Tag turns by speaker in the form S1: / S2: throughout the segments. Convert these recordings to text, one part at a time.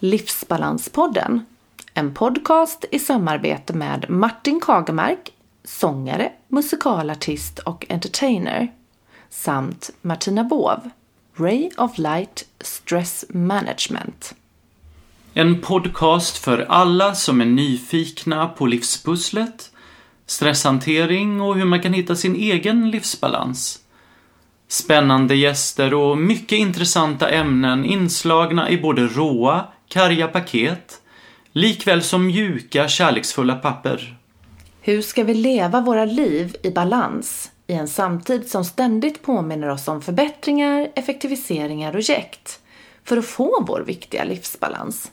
S1: Livsbalanspodden. En podcast i samarbete med Martin Kagemark, sångare, musikalartist och entertainer, samt Martina Bov, Ray of Light Stress Management.
S2: En podcast för alla som är nyfikna på livspusslet, stresshantering och hur man kan hitta sin egen livsbalans. Spännande gäster och mycket intressanta ämnen inslagna i både råa, karga paket, likväl som mjuka, kärleksfulla papper.
S1: Hur ska vi leva våra liv i balans i en samtid som ständigt påminner oss om förbättringar, effektiviseringar och jäkt för att få vår viktiga livsbalans?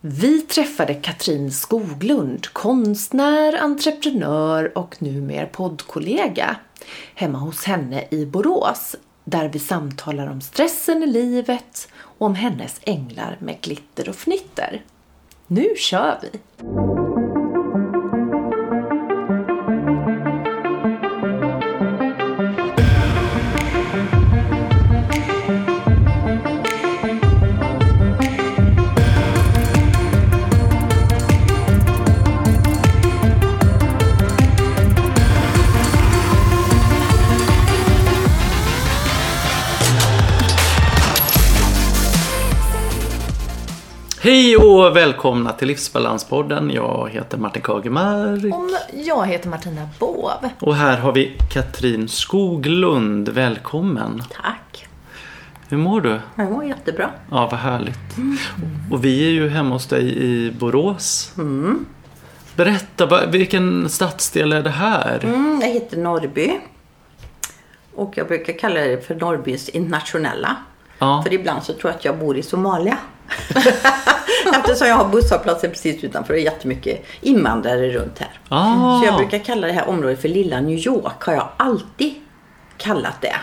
S1: Vi träffade Katrin Skoglund, konstnär, entreprenör och numera poddkollega hemma hos henne i Borås där vi samtalar om stressen i livet om hennes änglar med glitter och fnitter. Nu kör vi!
S2: Hej och välkomna till Livsbalanspodden. Jag heter Martin Kagemark.
S1: Om jag heter Martina Båv.
S2: Och här har vi Katrin Skoglund. Välkommen.
S3: Tack.
S2: Hur mår du?
S3: Jag mår jättebra.
S2: Ja, vad härligt. Och vi är ju hemma hos dig i Borås. Berätta, vad- vilken stadsdel är det här?
S3: Mm, jag heter Norrby. Och jag brukar kalla det för Norrbys internationella.
S2: Ja.
S3: För ibland så tror jag att jag bor i Somalia. Eftersom jag har busshållplatser precis utanför och jättemycket invandrare runt här.
S2: Ah.
S3: Så jag brukar kalla det här området för lilla New York. Har jag alltid kallat det.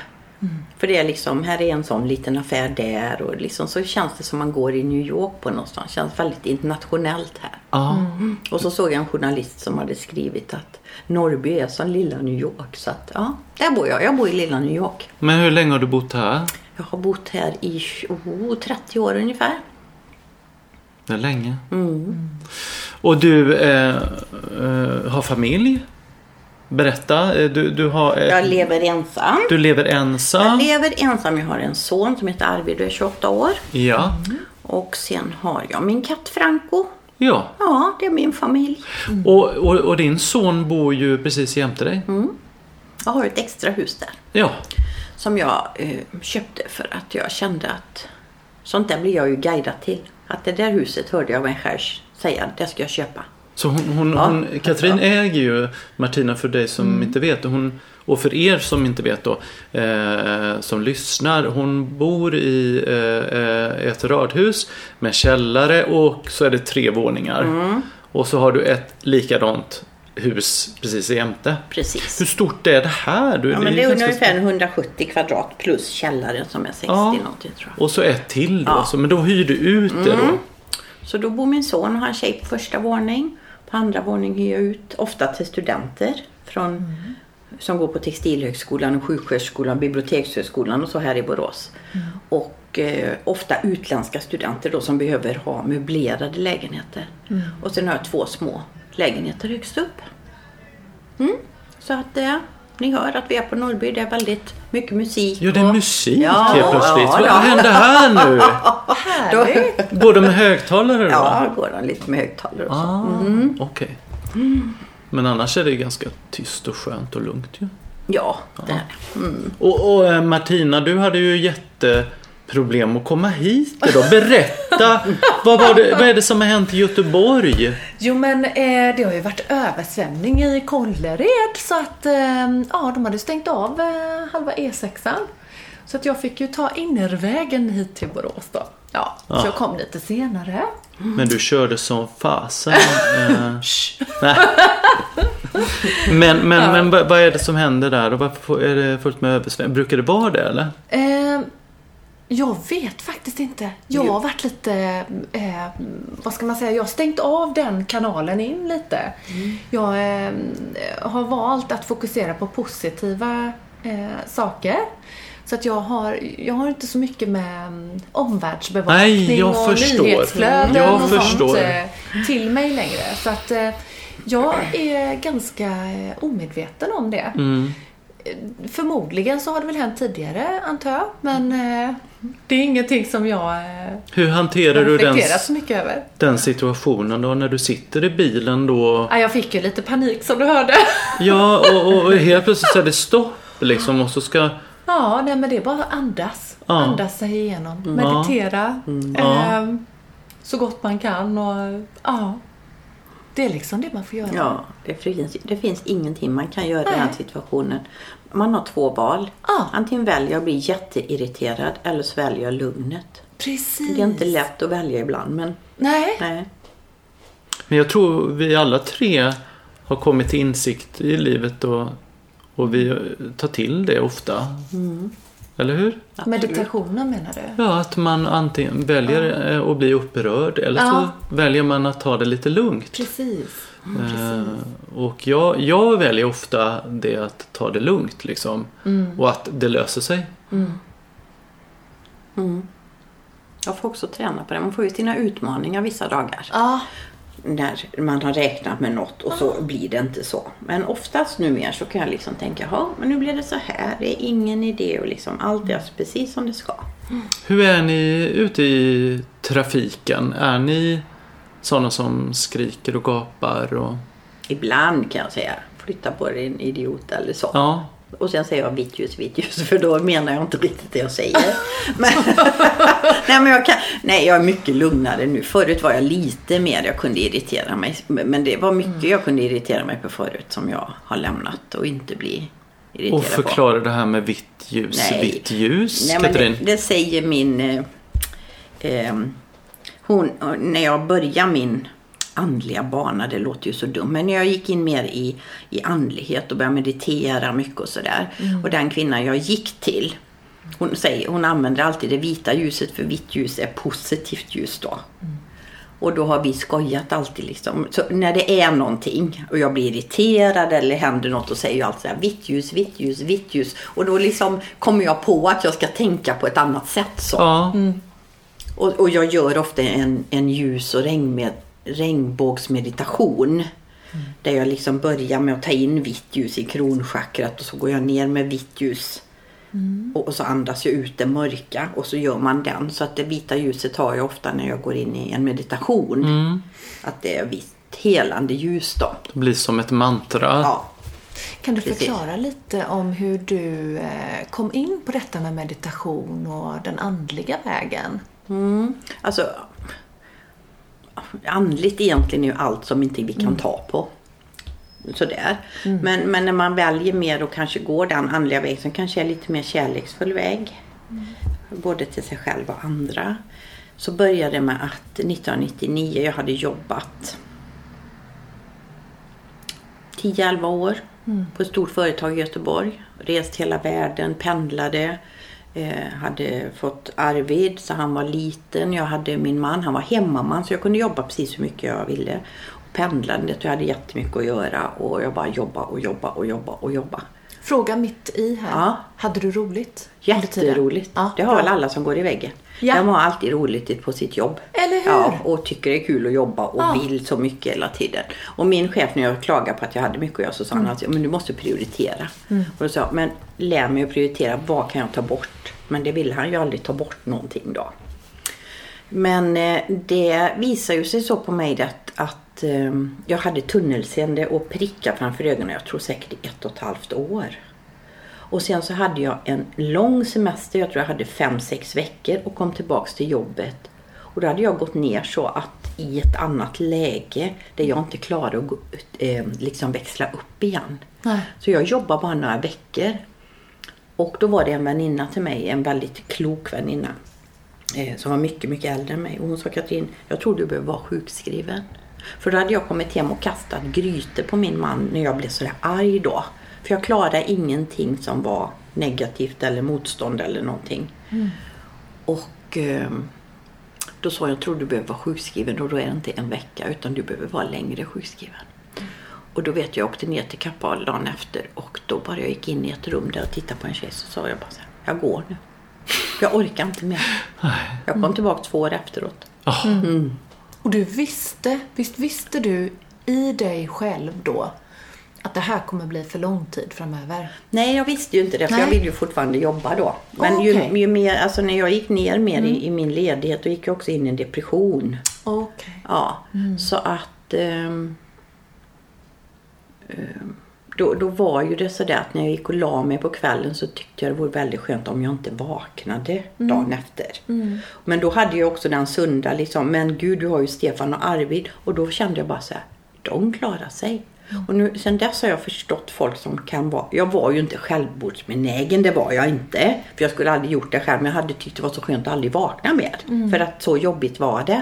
S3: För det är liksom, här är en sån liten affär där och liksom så känns det som man går i New York på någonstans. Känns väldigt internationellt här.
S2: Ja.
S3: Och så såg jag en journalist som hade skrivit att Norrby är som lilla New York. Så att, ja, där bor jag. Jag bor i lilla New York.
S2: Men hur länge har du bott här?
S3: Jag har bott här i oh, 30 år ungefär.
S2: Det är länge. Och du eh, eh, har familj? Berätta. eh, Du, du, har, eh,
S3: Jag lever ensam.
S2: du lever ensam.
S3: Jag lever ensam. Jag har en son som heter Arvid och är 28 år.
S2: Ja.
S3: Och sen har jag min katt Franco.
S2: ja.
S3: Ja, det är min familj.
S2: Och, och, och din son bor ju precis jämte dig.
S3: Jag har ett extra hus där.
S2: Ja.
S3: Som jag eh, köpte för att jag kände att sånt där blir jag ju guidad till. Att det där huset hörde jag mig själv säga, det ska jag köpa.
S2: Så hon, hon,
S3: Ja.
S2: hon, Katrin äger ju Martina för dig som inte vet. Och, hon, och för er som inte vet då, eh, som lyssnar. Hon bor i eh, ett radhus med källare och så är det tre våningar. Och så har du ett likadant hus precis jämte.
S3: Precis.
S2: Hur stort är det här? Du,
S3: Ja, men det är ungefär
S2: stort.
S3: 170 kvadrat plus källaren som är 60
S2: Ja.
S3: någonting tror jag.
S2: Och så ett till då.
S3: Ja. Mm.
S2: Så, men då hyr du ut det då?
S3: Så då bor min son och en tjej på första våning. På andra våning hyr jag ut, ofta till studenter från, som går på Textilhögskolan, och Sjuksköterskeskolan, Bibliotekshögskolan och så här i Borås. Och eh, ofta utländska studenter då som behöver ha möblerade lägenheter. Och sen har jag två små lägenheter högst upp. Mm. Så att eh, ni hör att vi är på Norrby. Det är väldigt mycket musik.
S2: Ja, det är
S3: och-
S2: musik
S3: Ja,
S2: helt plötsligt.
S3: ja,
S2: Vad
S3: ja.
S2: händer här nu?
S1: Härligt!
S2: Går de med högtalare då?
S3: Ja, går de lite med högtalare och så.
S2: Ah, Okej. Men annars är det ganska tyst och skönt och lugnt ju.
S3: Ja, det är det.
S2: Och, och eh, Martina, du hade ju jätteproblem att komma hit idag. Berätta! vad, var det, vad är det som har hänt i Göteborg?
S1: Jo men eh, det har ju varit översvämning i Kållered så att eh, ja, de hade stängt av eh, halva E6an. Så att jag fick ju ta innervägen hit till Borås då. Ja, så jag kom lite senare.
S2: Men du körde som fasen. Eh. Men, men, men vad är det som händer där? Och varför är det fullt med översvämning? Brukar det vara det eller?
S1: Jag vet faktiskt inte. Jag har varit lite, eh, vad ska man säga, jag har stängt av den kanalen in lite. Jag eh, har valt att fokusera på positiva eh, saker. Så att jag har, jag har inte så mycket med mm, omvärldsbevakning
S2: Nej, jag
S1: och
S2: förstår.
S1: nyhetsflöden
S2: Jag
S1: och
S2: förstår.
S1: sånt eh, till mig längre. Så att eh, jag är ganska eh, omedveten om det.
S2: Mm.
S1: Förmodligen så har det väl hänt tidigare, antar jag. Men eh, det är ingenting som jag eh,
S2: Hur hanterar du den,
S1: så mycket över.
S2: den situationen då när du sitter i bilen då?
S1: Ja, jag fick ju lite panik som du hörde.
S2: Ja, och, och, helt plötsligt så är det stopp liksom och så ska...
S1: Ja, nej men det är bara att andas.
S2: Ja.
S1: Andas sig igenom. Meditera.
S2: Ja.
S1: ehm, så gott man kan och ja. Det är liksom det man får göra.
S3: Ja, det finns, det finns ingenting man kan göra i
S1: Nej.
S3: den situationen. Man har två val.
S1: Ja.
S3: Antingen väljer jag att bli jätteirriterad eller så väljer jag lugnet.
S1: Precis.
S3: Det är inte lätt att välja ibland men
S1: Nej.
S3: nej.
S2: Men jag tror vi alla tre har kommit till insikt i livet och, och vi tar till det ofta. Eller hur?
S1: Meditationen menar du?
S2: Ja, att man antingen väljer eh, att bli upprörd eller
S1: Ja.
S2: så väljer man att ta det lite lugnt.
S1: Precis.
S2: Eh, och jag, jag väljer ofta det att ta det lugnt liksom. Och att det löser sig.
S3: Jag får också träna på det. Man får ju sina utmaningar vissa dagar.
S1: Ja.
S3: När man har räknat med något och så blir det inte så. Men oftast numera så kan jag liksom tänka, ja men nu blir det så här. Det är ingen idé och liksom allt är precis som det ska.
S2: Hur är ni ute i trafiken? Är ni sådana som skriker och gapar? Och...
S3: Ibland kan jag säga, flytta på dig en idiot eller så.
S2: Ja,
S3: Och sen säger jag vitt ljus, vitt ljus för då menar jag inte riktigt det jag säger. Men, nej, men jag, kan, nej, jag är mycket lugnare nu. Förut var jag lite mer, jag kunde irritera mig. Men det var mycket jag kunde irritera mig på förut som jag har lämnat och inte bli irriterad
S2: och förklara det här med vitt ljus.
S3: Nej.
S2: Vitt ljus,
S3: Nej, men det,
S2: Katrin?
S3: det säger min... Eh, ehm, hon, när jag började min andliga bana, det låter ju så dumt, men jag gick in mer i, i andlighet och började meditera mycket och sådär. Och den kvinnan jag gick till, hon, säger, hon använder alltid det vita ljuset för vitt ljus är positivt ljus då. Och då har vi skojat alltid liksom. Så när det är någonting och jag blir irriterad eller händer något och säger jag alltid så här vitt ljus, vitt ljus, vitt ljus. Och då liksom kommer jag på att jag ska tänka på ett annat sätt så.
S2: Ja,
S3: Och, och jag gör ofta en, en ljus och regnmed, regnbågsmeditation. Där jag liksom börjar med att ta in vitt ljus i kronchakrat och så går jag ner med vitt ljus. Och, och så andas jag ut det mörka och så gör man den. Så att det vita ljuset har jag ofta när jag går in i en meditation. Att det är vitt helande ljus då.
S2: det blir som ett mantra.
S3: Ja.
S1: Kan du
S3: Precis.
S1: förklara lite om hur du eh, kom in på detta med meditation och den andliga vägen?
S3: Mm. Alltså, andligt egentligen är ju allt som inte vi kan ta på. Sådär. Men, men när man väljer mer och kanske går den andliga vägen som kanske är lite mer kärleksfull väg. Både till sig själv och andra. Så började det med att 1999, jag hade jobbat 10-11 år på ett stort företag i Göteborg. Rest hela världen, pendlade. Eh, hade fått Arvid så han var liten. Jag hade min man, han var hemmaman så jag kunde jobba precis hur mycket jag ville. Och pendlandet, jag hade jättemycket att göra och jag bara jobba och jobba och jobba och jobba.
S1: Fråga mitt i här.
S3: Ja.
S1: Hade du roligt?
S3: Jätteroligt.
S1: Ja,
S3: det har väl alla som går i väggen.
S1: Ja.
S3: De har alltid roligt på sitt jobb.
S1: Eller hur?
S3: Ja, och tycker det är kul att jobba och
S1: Ja.
S3: vill så mycket hela tiden. Och min chef när jag klagade på att jag hade mycket att göra så sa
S1: Mm.
S3: han alltid, men du måste prioritera. Och då sa jag, men lär mig att prioritera, vad kan jag ta bort? Men det ville han ju aldrig ta bort någonting då. Men eh, det visar ju sig så på mig att, att eh, jag hade tunnelseende och prickar framför ögonen, jag tror säkert i ett och ett halvt år. Och sen så hade jag en lång semester, jag tror jag hade fem sex veckor och kom tillbaks till jobbet. Och då hade jag gått ner så att i ett annat läge där jag inte klarade att gå, eh, liksom växla upp igen.
S1: Nej.
S3: Så jag jobbade bara några veckor. Och då var det en väninna till mig, en väldigt klok väninna. Eh, som var mycket, mycket äldre än mig. Och hon sa Katrin, jag tror du behöver vara sjukskriven. För då hade jag kommit hem och kastat grytor på min man när jag blev sådär arg då. För jag klarade ingenting som var negativt eller motstånd eller någonting. Och eh, då sa jag, jag tror du behöver vara sjukskriven och då är det inte en vecka utan du behöver vara längre sjukskriven. Och då vet jag, jag åkte ner till Kappahl dagen efter och då bara jag gick in i ett rum där och tittade på en tjej så sa jag bara så här, jag går nu. Jag orkar inte mer. Jag kom tillbaka två år efteråt.
S2: Jaha.
S3: Mm.
S1: Och du visste, visst visste du i dig själv då att det här kommer bli för lång tid framöver?
S3: Nej, jag visste ju inte det för
S1: Nej.
S3: jag ville ju fortfarande jobba då. Men
S1: Okej. Mm.
S3: ju, ju mer, alltså när jag gick ner mer i, i min ledighet då gick jag också in i en depression.
S1: Okej.
S3: Ja, så att ehm, då, då var ju det sådär att när jag gick och la mig på kvällen så tyckte jag det vore väldigt skönt om jag inte vaknade dagen efter. Men då hade jag också den sunda liksom, men gud du har ju Stefan och Arvid och då kände jag bara så här, de klarar sig. Och nu, sen dess har jag förstått folk som kan vara, jag var ju inte självmordsbenägen, det var jag inte. För jag skulle aldrig gjort det själv, men jag hade tyckt det var så skönt att aldrig vakna mer. För att så jobbigt var det.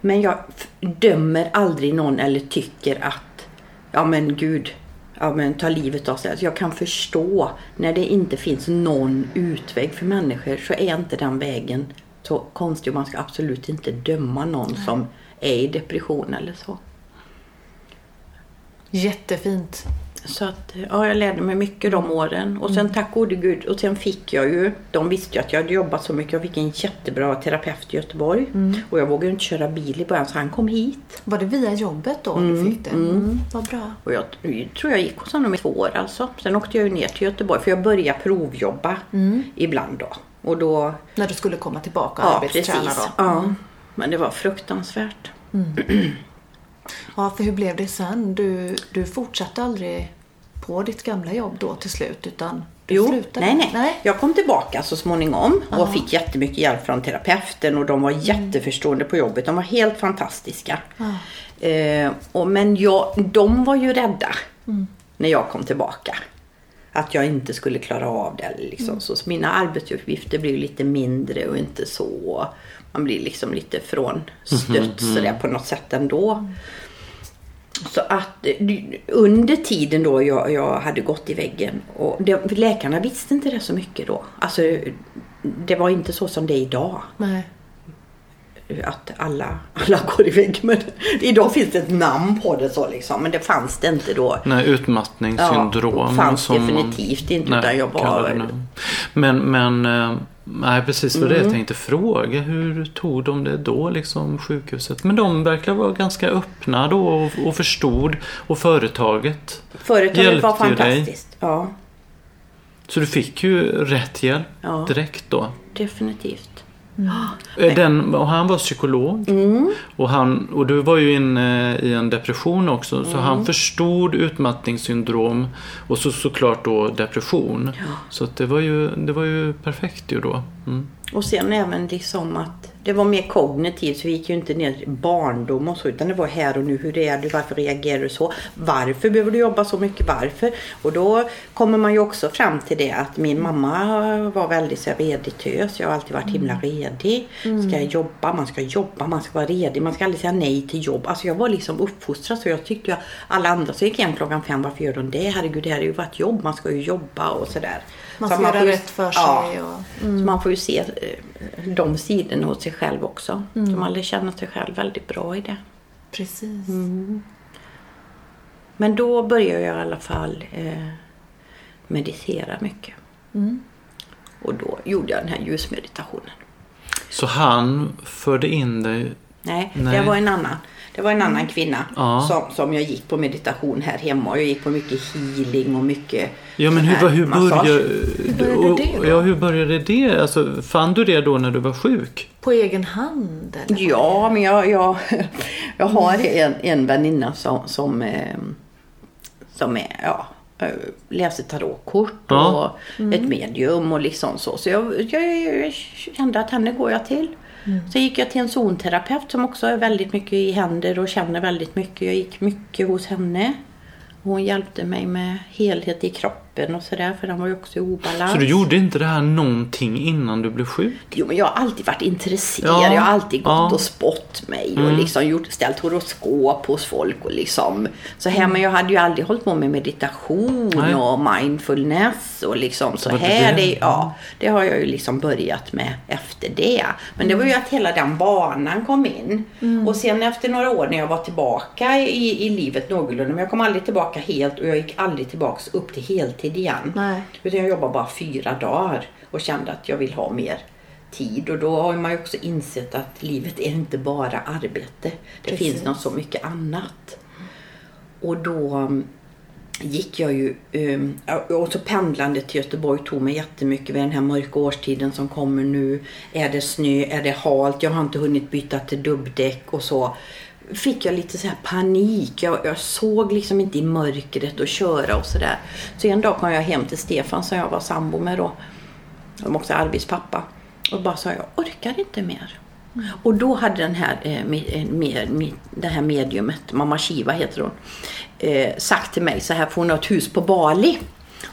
S3: Men jag dömer aldrig någon eller tycker att, ja men gud, ja men ta livet av sig. Alltså jag kan förstå när det inte finns någon utväg för människor så är inte den vägen så konstig. Och Man ska absolut inte döma någon som är i depression eller så.
S1: Jättefint.
S3: Så att, ja, jag lärde mig mycket de åren. Och sen tack gode gud. Och sen fick jag ju, de visste ju att jag hade jobbat så mycket. Jag fick en jättebra terapeut i Göteborg. Och jag vågade ju inte köra bil i början så han kom hit.
S1: Var det via jobbet då du fick det? Mm. Vad bra.
S3: Och jag tror jag gick hos honom i två år alltså. Sen åkte jag ju ner till Göteborg för jag började provjobba ibland då. Och då,
S1: När du skulle komma tillbaka och
S3: ja
S1: arbetsträna
S3: precis.
S1: då?
S3: Ja. Men det var fruktansvärt.
S1: Ja, för hur blev det sen? Du, du fortsatte aldrig på ditt gamla jobb då till slut utan du
S3: Jo,
S1: slutade?
S3: nej, nej Jag kom tillbaka så småningom och fick jättemycket hjälp från terapeuten och de var jätteförstående på jobbet. De var helt fantastiska. Eh, och, men jag, de var ju rädda när jag kom tillbaka. Att jag inte skulle klara av det. Liksom. Så mina arbetsuppgifter blir lite mindre och inte så. Man blir liksom lite frånstött sådär på något sätt ändå. Så att eh, under tiden då jag, jag hade gått i väggen och det, läkarna visste inte det så mycket då. Alltså det var inte så som det är idag.
S1: nej.
S3: Att alla, alla går i väggen. Men idag finns det ett namn på det så liksom. Men det fanns det inte då.
S2: Nej, utmattningssyndrom.
S3: Ja, fanns
S2: som
S3: definitivt inte, utan jag
S2: det nu. Men, men eh, nej, precis vad det
S3: Mm.
S2: jag tänkte fråga. Hur tog de det då, liksom sjukhuset? Men de verkar vara ganska öppna då och, och förstod. Och företaget.
S3: Företaget
S2: Hjälpte
S3: var
S2: ju dig.
S3: fantastiskt. Ja,
S2: Så du fick ju rätt hjälp
S3: Ja.
S2: direkt då.
S3: definitivt.
S2: Eh, Den, och han var psykolog.
S3: Mm.
S2: Och, han, och du var ju inne i en depression också. Så
S3: Mm.
S2: han förstod utmattningssyndrom och så, såklart då depression. Så att det, var ju, det var ju perfekt ju då. Mm.
S3: Och sen även liksom att det var mer kognitivt så vi gick ju inte ner i barndom och så utan det var här och nu. Hur är du? Varför reagerar du så? Varför behöver du jobba så mycket? Varför? Och då kommer man ju också fram till det att min mamma var väldigt så redig tös. Jag har alltid varit himla redig. Ska jag jobba? Man ska jobba, man ska vara redig. Man ska aldrig säga nej till jobb. Alltså jag var liksom uppfostrad så jag tyckte ju att alla andra som gick hem klockan fem, varför gör de det? Herregud, det här är ju vårt jobb. Man ska ju jobba och sådär.
S1: Man ska göra
S3: ju-
S1: rätt för sig.
S3: Ja.
S1: Och,
S3: så man får ju se eh, de sidorna hos sig själv också. Så man lär känna sig själv väldigt bra i det.
S1: precis.
S3: Men då började jag i alla fall eh, meditera mycket. Och då gjorde jag den här ljusmeditationen.
S2: Så han förde in dig.
S3: Nej,
S2: Nej.
S3: det var en annan. Det var en annan kvinna
S2: Ja.
S3: som, som jag gick på meditation här hemma. Och jag gick på mycket healing och mycket
S2: Ja men hur,
S3: sån här
S2: hur, började,
S1: började det då?
S2: Ja, hur började det? Alltså, fann du det då när du var sjuk?
S1: På egen hand? Eller?
S3: Ja, men jag, jag, jag har en, en väninna som, som, eh, som är, ja, eh, läser tarotkort
S2: Ja.
S3: och ett medium och liksom så. Så jag, jag, jag kände att henne går jag till. Mm. Så gick jag till en zonterapeut som också är väldigt mycket i händer och känner väldigt mycket. Jag gick mycket hos henne. Hon hjälpte mig med helhet i kroppen och sådär för den var ju också i obalans.
S2: Så du gjorde inte det här någonting innan du blev sjuk?
S3: Jo, men jag har alltid varit intresserad.
S2: Ja,
S3: Jag har alltid gått
S2: ja.
S3: och spott mig och
S2: Mm.
S3: liksom gjort, ställt horoskop hos folk och liksom så här. Men jag hade ju aldrig hållit på med meditation
S2: Nej.
S3: och mindfulness och liksom så
S2: det
S3: här.
S2: det?
S3: Det, ja, det har jag ju liksom börjat med efter det. Men det var ju att hela den banan kom in. Och sen efter några år när jag var tillbaka i, i livet någorlunda, men jag kom aldrig tillbaka helt och jag gick aldrig tillbaks upp till heltid heltid igen.
S1: Nej.
S3: Utan jag jobbade bara fyra dagar och kände att jag vill ha mer tid. Och då har man ju också insett att livet är inte bara arbete. Det
S1: Precis.
S3: finns något så mycket annat. Och då um, gick jag ju, um, och så pendlandet till Göteborg tog mig jättemycket vid den här mörka årstiden som kommer nu. Är det snö? Är det halt? Jag har inte hunnit byta till dubbdäck och så. Fick jag lite så här panik. Jag, jag såg liksom inte i mörkret och köra och sådär. Så en dag kom jag hem till Stefan som jag var sambo med då. Som också är arbetspappa. Och bara sa jag orkar inte mer. Och då hade den här, eh, me- eh, me- me- det här mediumet, Mamma Shiva heter hon, eh, sagt till mig så här, för hon ett hus på Bali.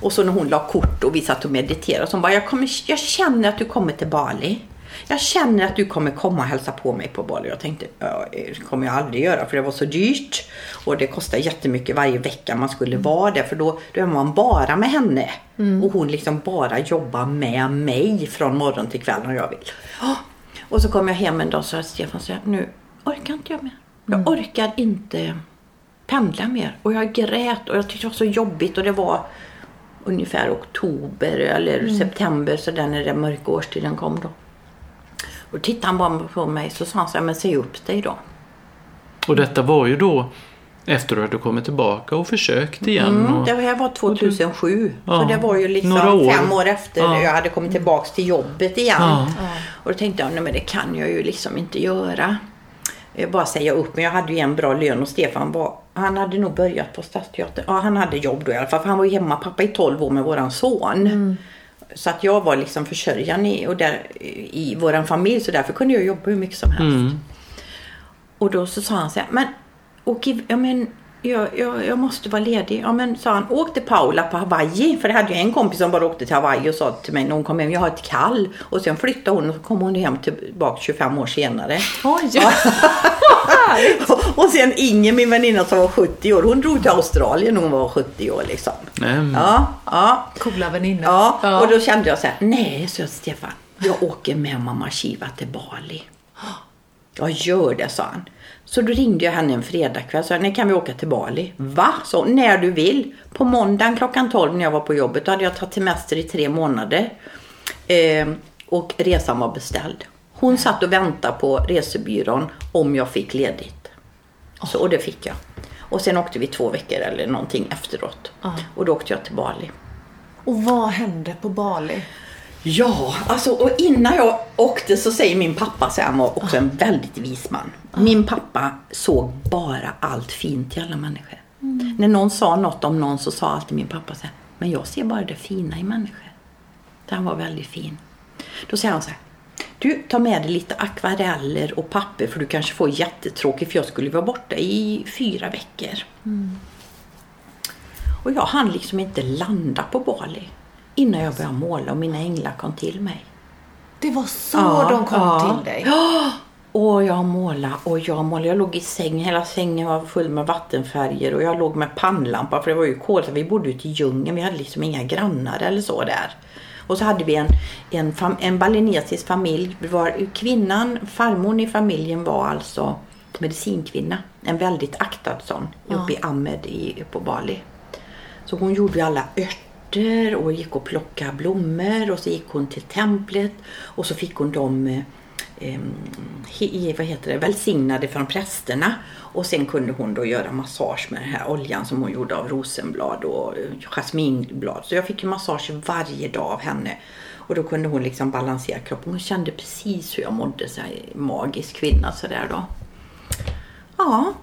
S3: Och så när hon la kort och vi satt och mediterade så hon bara, jag, kommer, jag känner att du kommer till Bali. Jag känner att du kommer komma och hälsa på mig på Bali. Jag tänkte, ja, det kommer jag aldrig göra för det var så dyrt. Och det kostar jättemycket varje vecka man skulle vara där för då, då är man bara med henne. Och hon liksom bara jobbar med mig från morgon till kväll när jag vill. Och så kom jag hem en dag och sa Stefan så här, nu orkar inte jag mer. Jag orkar inte pendla mer. Och jag grät och jag tyckte det var så jobbigt och det var ungefär oktober eller september så där när den mörka årstiden kom då. Och tittade han bara på mig så sa han så här, men säg upp dig då.
S2: Och detta var ju då efter att du kommit tillbaka och försökt igen.
S3: Mm,
S2: och,
S3: det här var 2007.
S2: Ja,
S3: Så det var ju liksom
S2: år.
S3: fem år efter
S2: Ja.
S3: jag hade kommit tillbaks till jobbet igen.
S2: Ja.
S3: Och då tänkte jag, nej men det kan jag ju liksom inte göra. Jag bara säga upp, men jag hade ju en bra lön och Stefan var, han hade nog börjat på Stadsteatern. Ja, han hade jobb då i alla fall, för han var ju hemmapappa i 12 år med våran son. Så att jag var liksom försörjaren i, och där, i våran familj, så därför kunde jag jobba hur mycket som helst.
S2: Mm.
S3: Och då så sa han så här, men, i, ja, men jag, jag, jag måste vara ledig. Ja men sa han, åk till Paula på Hawaii. För det hade jag en kompis som bara åkte till Hawaii och sa till mig när hon kom hem, jag har ett kall. Och sen flyttade hon och så kom hon hem tillbaka 25 år senare.
S1: Oj!
S3: och sen Inge, min väninna som var 70 år, hon drog till Australien när hon var 70 år liksom.
S2: Nej,
S3: Ja, ja.
S1: Coola väninnor.
S3: Ja, och då kände jag så här, nej, så jag Stefan, jag åker med mamma Shiva till Bali. Jag gör det, sa han. Så då ringde jag henne en fredagkväll och sa, nej kan vi åka till Bali? Va? Så när du vill. På måndagen klockan 12 när jag var på jobbet, då hade jag tagit semester i tre månader. Eh, och resan var beställd. Hon satt och väntade på resebyrån om jag fick ledigt. Så, och det fick jag. Och sen åkte vi två veckor eller någonting efteråt.
S1: Ja.
S3: Och då åkte jag till Bali.
S1: Och vad hände på Bali?
S3: Ja, alltså och innan jag åkte så säger min pappa, så han var också en väldigt vis man. Min pappa såg bara allt fint i alla människor. När någon sa något om någon så sa alltid min pappa så här, men jag ser bara det fina i människor. Han var väldigt fin. Då säger han så här, du ta med dig lite akvareller och papper för du kanske får jättetråkigt för jag skulle vara borta i fyra veckor. Och jag hann liksom inte landa på Bali innan jag började måla och mina änglar kom till mig.
S1: Det var så
S3: Ja,
S1: de kom
S3: ja.
S1: till dig?
S3: Och jag målade och jag målade. Jag låg i sängen. Hela sängen var full med vattenfärger och jag låg med pannlampa för det var ju kolsvart. Vi bodde ute i djungeln. Vi hade liksom inga grannar eller så där. Och så hade vi en, en, fam, en balinesisk familj. Var, kvinnan, farmor i familjen var alltså medicinkvinna. En väldigt aktad sån uppe i Ahmed i, på Bali. Så hon gjorde ju alla örter och gick och plockade blommor och så gick hon till templet och så fick hon dem eh, vad heter det, välsignade från prästerna. Och sen kunde hon då göra massage med den här oljan som hon gjorde av rosenblad och eh, jasminblad. Så jag fick ju massage varje dag av henne. Och då kunde hon liksom balansera kroppen. Hon kände precis hur jag mådde, så här, magisk kvinna sådär då. Ja,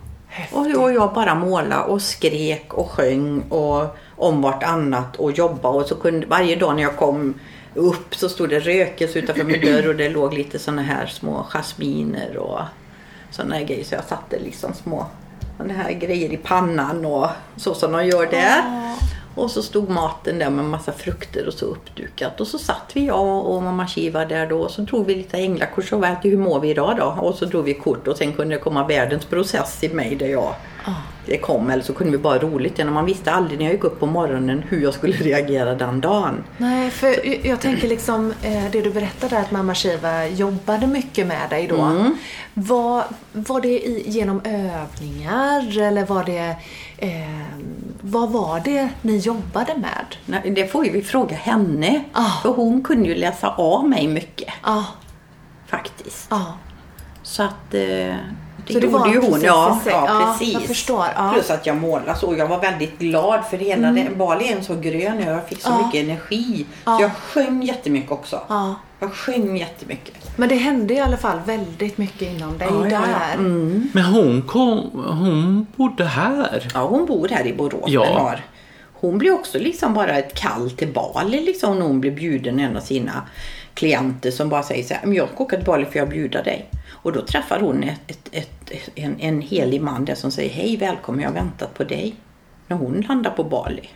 S3: och och jag bara målade och skrek och sjöng och om vartannat och jobbade. Och så kunde, varje dag när jag kom upp så stod det rökelse utanför min dörr och det låg lite såna här små jasminer och såna här grejer. Så jag satte liksom små såna här grejer i pannan och så som de gör där. Och så stod maten där med massa frukter och så uppdukat. Och så satt vi, jag och mamma Shiva där då. Och så drog vi lite änglakort. Så var det, hur mår vi idag då? Och så drog vi kort och sen kunde det komma världens process i mig där jag det kom. Eller så kunde vi bara roligt. Men man visste aldrig när jag gick upp på morgonen hur jag skulle reagera den dagen.
S1: Nej, för jag- jag tänker liksom eh, det du berättade att mamma Shiva jobbade mycket med dig då.
S3: Mm.
S1: Var, var det i, genom övningar eller var det eh, vad var det ni jobbade med?
S3: Nej, Det får ju vi fråga henne.
S1: Ah.
S3: För hon kunde ju läsa av mig mycket
S1: Ja,
S3: faktiskt.
S1: ja.
S3: Så att eh, det
S1: Så det
S3: gjorde
S1: var
S3: ju hon.
S1: precis
S3: Ja,
S1: det-
S3: ja,
S1: ja,
S3: precis.
S1: jag förstår, ja.
S3: Plus att jag målade så. Jag var väldigt glad för hela det. Bali är så grön ö. Jag fick så
S1: Mm. Ja.
S3: mycket energi.
S1: Ja.
S3: Så jag sjöng jättemycket också.
S1: Ja.
S3: Jag sjöng jättemycket.
S1: Men det hände i alla fall väldigt mycket inom dig
S3: Ja,
S1: där.
S3: ja. Mm.
S2: Men hon kom, hon bodde här.
S3: Ja, hon bor här i Borås.
S2: Ja.
S3: hon blir också liksom bara ett kall till Bali liksom när hon blir bjuden en av sina klienter som bara säger så här, "Men jag ska åka till Bali för jag bjuder dig. Och då träffar hon ett, ett, ett, en, en helig man där som säger hej välkommen jag har väntat på dig. När hon landar på Bali.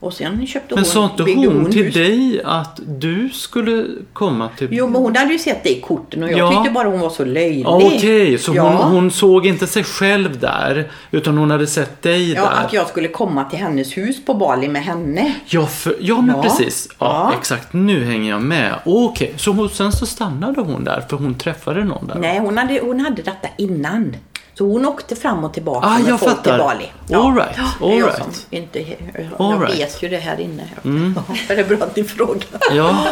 S3: Och sen köpte
S2: Men
S3: hon,
S2: sa inte hon till
S3: hus.
S2: dig att du skulle komma till...
S3: Jo men hon hade ju sett det i korten och jag
S2: Ja.
S3: tyckte bara hon var så löjlig.
S2: Ja, Okej, så
S3: ja.
S2: hon, hon såg inte sig själv där utan hon hade sett dig
S3: Ja,
S2: där.
S3: att jag skulle komma till hennes hus på Bali med henne.
S2: Ja, för, ja men
S3: Ja.
S2: precis. Ja,
S3: Ja.
S2: exakt. Nu hänger jag med. Okej, så hon, sen så stannade hon där för hon träffade någon där?
S3: Nej, hon hade, hon hade detta innan. Så hon åkte fram och tillbaka
S2: Ah,
S3: med
S2: jag
S3: folk
S2: fattar.
S3: till Bali.
S2: All right, all
S3: jag
S2: right. Mm.
S3: som inte, jag,
S2: All
S3: jag
S2: right.
S3: vet ju det här inne. Ja, det är bra att ni frågar.
S2: Ja,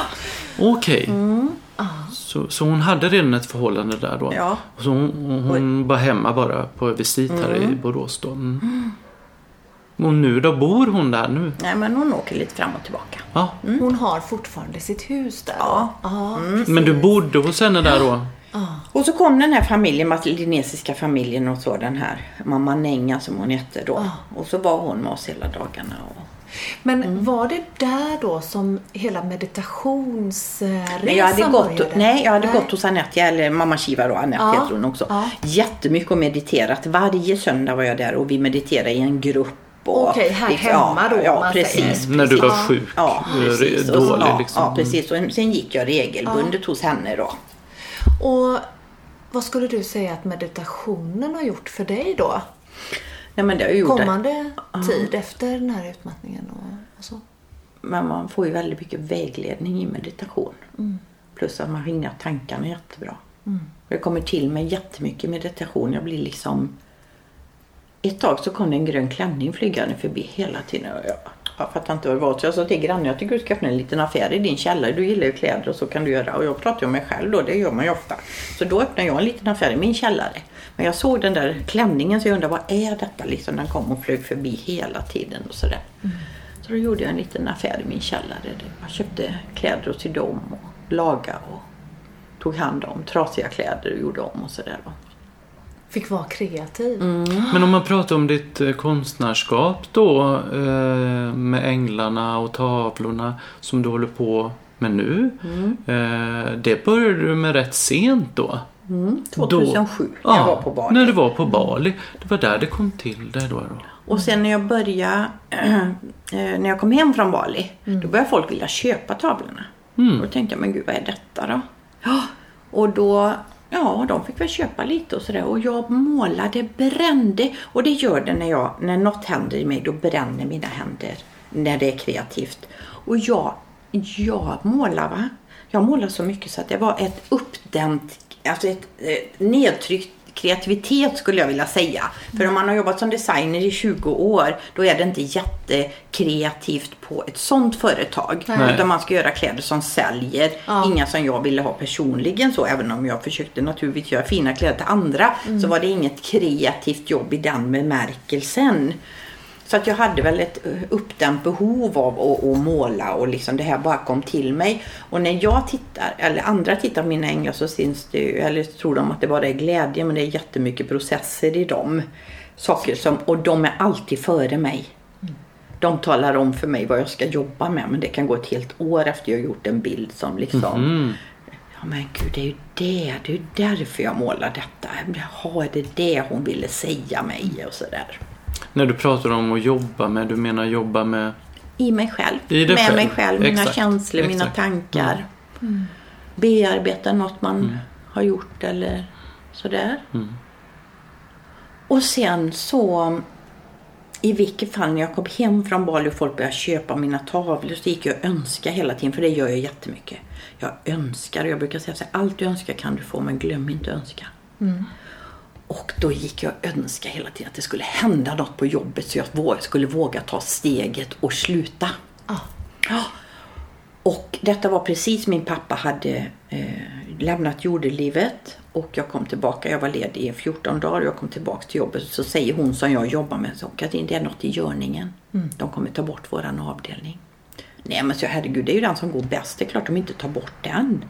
S2: okej. Så, så hon hade redan ett förhållande där då?
S3: Mm. Ja.
S2: Och Så hon, hon var hemma bara på visit här i Borås då? Mm. Och nu då? Bor hon där nu?
S3: Nej, men hon åker lite fram och tillbaka.
S2: Ja.
S1: Hon har fortfarande sitt hus där
S3: Ja.
S1: Ja.
S2: Men du bodde hos henne där då?
S3: Och så kom den här familjen, malinesiska familjen och så den här mamma Nenga som hon hette då. Och så var hon med oss hela dagarna. Och...
S1: Men
S3: Mm.
S1: var det där då som hela meditationsresan
S3: Nej, jag hade, gått,
S1: började?
S3: nej, jag hade gått hos Anette, eller mamma Shiva då, Anette
S1: Ja,
S3: heter hon också.
S1: ja.
S3: Jättemycket och mediterat. Varje söndag var jag där och vi mediterade i en grupp. och
S1: Okej, här
S3: liksom,
S1: hemma
S3: ja,
S1: då, om
S3: Ja,
S1: man
S3: precis.
S1: säger.
S2: När du var
S1: Ja.
S2: sjuk?
S3: Ja,
S2: eh,
S3: precis. Och,
S2: Dålig
S3: ja,
S2: liksom?
S3: ja, precis. Och sen gick jag regelbundet hos henne då.
S1: Och vad skulle du säga att meditationen har gjort för dig då?
S3: Nej, men det har gjort det.
S1: Kommande tid efter den här utmattningen och, och så?
S3: Men man får ju väldigt mycket vägledning i meditation. Plus att man skingrar tankarna jättebra. Jag kommer till mig jättemycket meditation. Jag blir liksom... Ett tag så kom det en grön klänning flygande förbi hela tiden. Och jag, jag fattar inte vad det var. Så jag sa till grannen, jag tycker du ska öppna en liten affär i din källare. Du gillar ju kläder och så kan du göra. Och jag pratar ju om mig själv då, det gör man ju ofta. Så då öppnade jag en liten affär i min källare. Men jag såg den där klänningen så jag undrade, vad är detta liksom? Den kom och flög förbi hela tiden och sådär. Så då gjorde jag en liten affär i min källare. Jag köpte kläder och sydde om och lagade och tog hand om trasiga kläder och gjorde om och sådär. va.
S1: Fick vara kreativ.
S2: Men om man pratar om ditt eh, konstnärskap då eh, med änglarna och tavlorna som du håller på med nu. Eh, det började du med rätt sent då?
S3: Mm, 2007
S2: Då,
S3: när jag var på Bali.
S2: När du var på Bali. Det var där det kom till det då. då.
S3: Och sen när jag började, när jag kom hem från Bali, då började folk vilja köpa tavlorna. Och då tänkte jag, men gud vad är detta då? Ja, och då, ja de fick väl köpa lite och sådär. Och jag målade, brände. Och det gör det när, jag, när något händer i mig, då bränner mina händer. När det är kreativt. Och jag, jag målar va. Jag målar så mycket så att det var ett uppdämt, alltså ett ett nedtryckt kreativitet skulle jag vilja säga. För om man har jobbat som designer i 20 år då är det inte jättekreativt på ett sånt företag.
S2: Nej.
S3: Utan man ska göra kläder som säljer. Inga som jag ville ha personligen så. Även om jag försökte naturligtvis göra fina kläder till andra så var det inget kreativt jobb i den bemärkelsen. Så att jag hade väl ett eh, uppdämt behov av att, att måla och liksom det här bara kom till mig. Och när jag tittar, eller andra tittar på mina änglar så syns det ju, eller tror de att det bara är glädje men det är jättemycket processer i dem. Saker som, och de är alltid före mig. De talar om för mig vad jag ska jobba med men det kan gå ett helt år efter jag gjort en bild som liksom Ja men gud det är ju det, det är ju därför jag målar detta. Jaha, är det det hon ville säga mig och sådär.
S2: När du pratar om att jobba med, du menar jobba med
S3: I mig själv.
S2: I
S3: med
S2: själv.
S3: mig själv, mina
S2: Exakt,
S3: känslor, mina
S2: exakt.
S3: tankar. Bearbeta något man har gjort eller sådär. Och sen så i vilket fall när jag kom hem från Bali och folk började köpa mina tavlor så gick jag och önskade hela tiden för det gör jag jättemycket. Jag önskar och jag brukar säga så här, allt du önskar kan du få men glöm inte att önska. Och då gick jag och önskade hela tiden att det skulle hända något på jobbet så jag skulle våga ta steget och sluta.
S1: Ah.
S3: Ja. Och detta var precis min pappa hade eh, lämnat jordelivet och jag kom tillbaka. Jag var ledig i 14 dagar och jag kom tillbaka till jobbet. Så säger hon som jag jobbar med, så, Katrin det är något i görningen. De kommer ta bort våran avdelning. Nej men så herregud, det är ju den som går bäst. Det är klart de inte tar bort den.